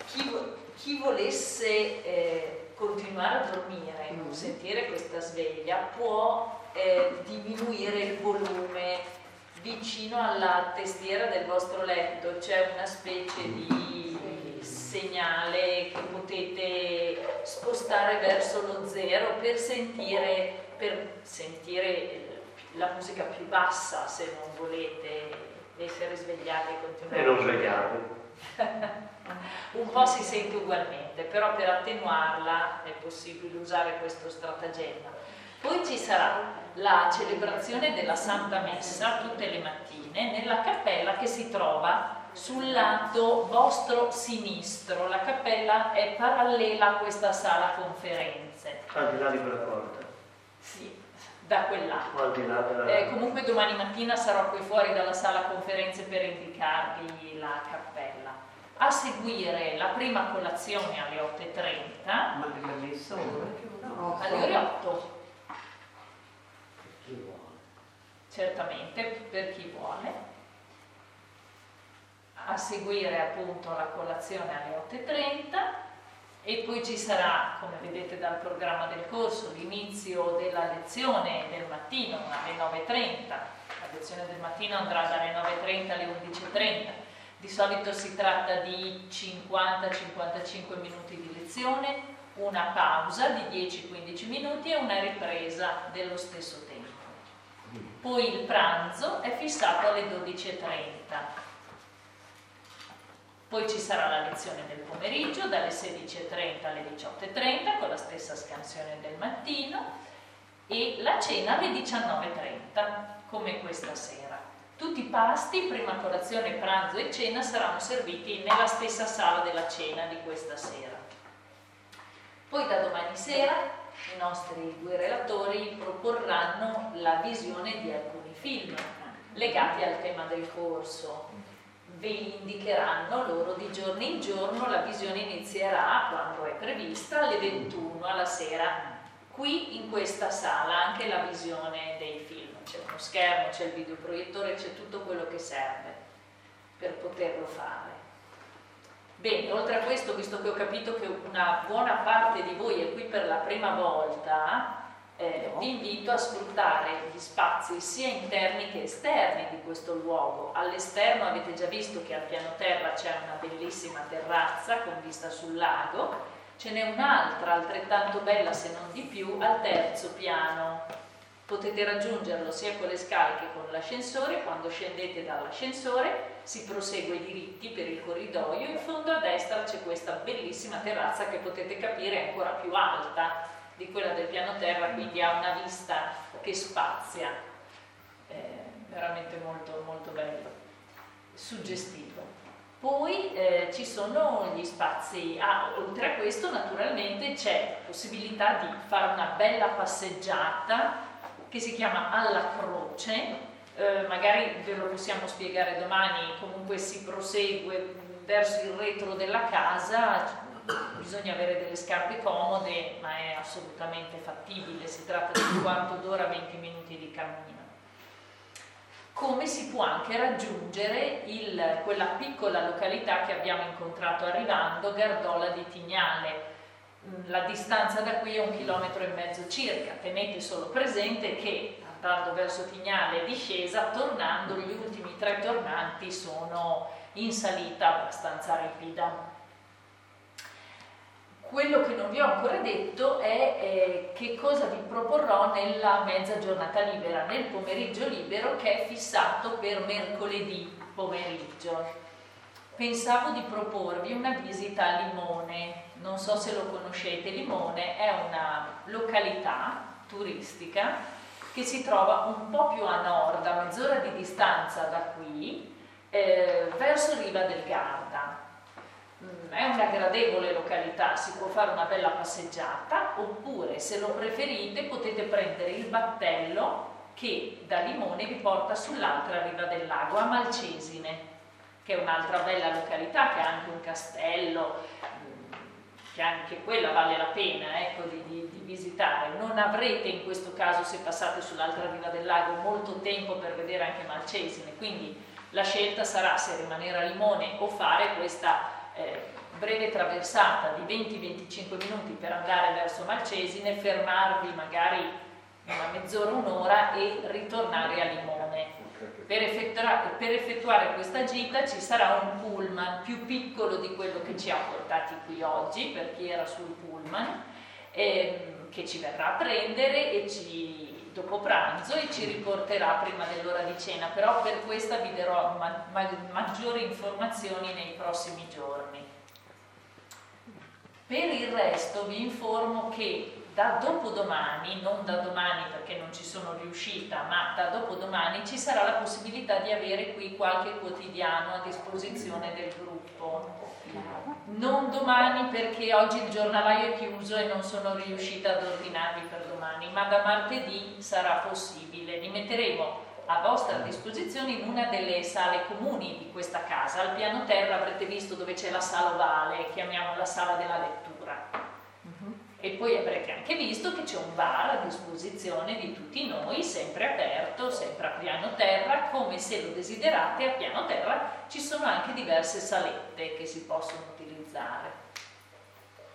Chi, chi volesse eh, continuare a dormire e non sentire questa sveglia può eh, diminuire il volume vicino alla testiera del vostro letto, c'è una specie di segnale che potete spostare verso lo zero per sentire per sentire la musica più bassa se non volete essere svegliati e continuare. E non svegliarvi. Un po' si sente ugualmente, però per attenuarla è possibile usare questo stratagemma. Poi ci sarà la celebrazione della Santa Messa tutte le mattine nella cappella che si trova sul lato vostro sinistro. La cappella è parallela a questa sala conferenze. Al di là di quella porta. Sì, da quell'altro. Al di là della... Eh, comunque domani mattina sarò qui fuori dalla sala conferenze per indicarvi la cappella. A seguire la prima colazione alle 8.30. Ma la messa no, alle ore 8. Chi vuole. Certamente, per chi vuole. A seguire appunto la colazione alle 8.30 e poi ci sarà, come vedete dal programma del corso, l'inizio della lezione del mattino alle 9.30. La lezione del mattino andrà dalle 9.30 alle 11.30. Di solito si tratta di 50-55 minuti di lezione, una pausa di 10-15 minuti e una ripresa dello stesso tempo. Poi il pranzo è fissato alle 12.30 poi ci sarà la lezione del pomeriggio dalle 16.30 alle 18.30 con la stessa scansione del mattino e la cena alle 19.30 come questa sera. Tutti i pasti, prima colazione, pranzo e cena saranno serviti nella stessa sala della cena di questa sera. Poi da domani sera i nostri due relatori proporranno la visione di alcuni film legati al tema del corso ve indicheranno loro di giorno in giorno, la visione inizierà quando è prevista alle 21 alla sera, qui in questa sala anche la visione dei film, c'è uno schermo, c'è il videoproiettore, c'è tutto quello che serve per poterlo fare. Bene, oltre a questo, visto che ho capito che una buona parte di voi è qui per la prima volta, eh, vi invito a sfruttare gli spazi sia interni che esterni di questo luogo. All'esterno avete già visto che al piano terra c'è una bellissima terrazza con vista sul lago, ce n'è un'altra altrettanto bella se non di più al terzo piano. Potete raggiungerlo sia con le scale che con l'ascensore, quando scendete dall'ascensore si prosegue diritti per il corridoio, in fondo a destra c'è questa bellissima terrazza che potete capire è ancora più alta di quella del piano terra, quindi ha una vista che spazia, eh, veramente molto, molto bello, suggestivo. Poi eh, ci sono gli spazi, ah, oltre a questo naturalmente c'è possibilità di fare una bella passeggiata che si chiama alla croce, eh, magari ve lo possiamo spiegare domani, comunque si prosegue verso il retro della casa, bisogna avere delle scarpe comode, ma è assolutamente fattibile, si tratta di un quarto d'ora, 20 minuti di cammino. Come si può anche raggiungere il, quella piccola località che abbiamo incontrato arrivando, Gardola di Tignale. Mm, la distanza da qui è un chilometro e mezzo circa. Tenete solo presente che andando verso Tignale e discesa, tornando, gli ultimi tre tornanti sono in salita abbastanza ripida. Quello che non vi ho ancora detto è eh, che cosa vi proporrò nella mezza giornata libera, nel pomeriggio libero che è fissato per mercoledì pomeriggio. Pensavo di proporvi una visita a Limone, non so se lo conoscete, Limone è una località turistica che si trova un po' più a nord, a mezz'ora di distanza da qui, eh, verso riva del Garda è una gradevole località, si può fare una bella passeggiata, oppure se lo preferite potete prendere il battello che da Limone vi porta sull'altra riva del lago, a Malcesine, che è un'altra bella località, che ha anche un castello, mm, che anche quella vale la pena ecco, di, di, di, visitare. Non avrete in questo caso, se passate sull'altra riva del lago, molto tempo per vedere anche Malcesine, quindi la scelta sarà se rimanere a Limone o fare questa eh, breve traversata di 20-25 minuti per andare verso Malcesine, fermarvi magari una mezz'ora, un'ora e ritornare a Limone. Per effettuare, per effettuare, questa gita ci sarà un pullman più piccolo di quello che ci ha portati qui oggi, per chi era sul pullman, ehm, che ci verrà a prendere e ci, dopo pranzo e ci riporterà prima dell'ora di cena, però per questa vi darò ma, ma, maggiori informazioni nei prossimi giorni. Per il resto vi informo che da dopodomani, non da domani perché non ci sono riuscita, ma da dopodomani ci sarà la possibilità di avere qui qualche quotidiano a disposizione del gruppo. Non domani perché oggi il giornalaio è chiuso e non sono riuscita ad ordinarvi per domani, ma da martedì sarà possibile. Li metteremo a vostra disposizione in una delle sale comuni di questa casa. Al piano terra avrete visto dove c'è la sala ovale, chiamiamo la sala della lettura e poi avrete anche visto che c'è un bar a disposizione di tutti noi, sempre aperto, sempre a piano terra, come se lo desiderate, a piano terra ci sono anche diverse salette che si possono utilizzare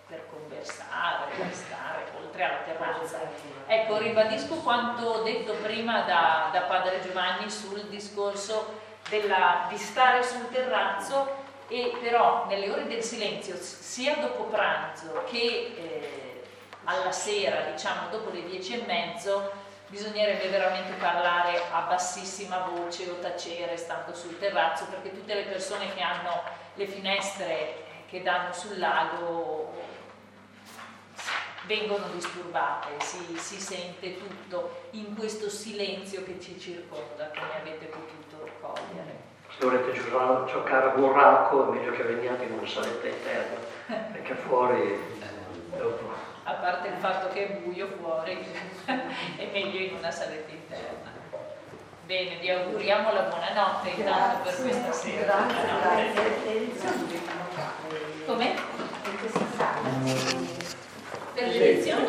per conversare, per stare, oltre alla terrazza. Ecco, ribadisco quanto detto prima da, da Padre Giovanni sul discorso della, di stare sul terrazzo e però nelle ore del silenzio, sia dopo pranzo che... Eh, alla sera, diciamo dopo le dieci e mezzo, bisognerebbe veramente parlare a bassissima voce o tacere stando sul terrazzo perché tutte le persone che hanno le finestre che danno sul lago vengono disturbate, si, si sente tutto in questo silenzio che ci circonda, come avete potuto cogliere. Se volete giocare a burraco è meglio che veniate in una saletta interna, perché fuori dopo a parte il fatto che è buio fuori, è meglio in una saletta interna. Bene, vi auguriamo la buonanotte intanto per questa sera. Come? Per le lezioni?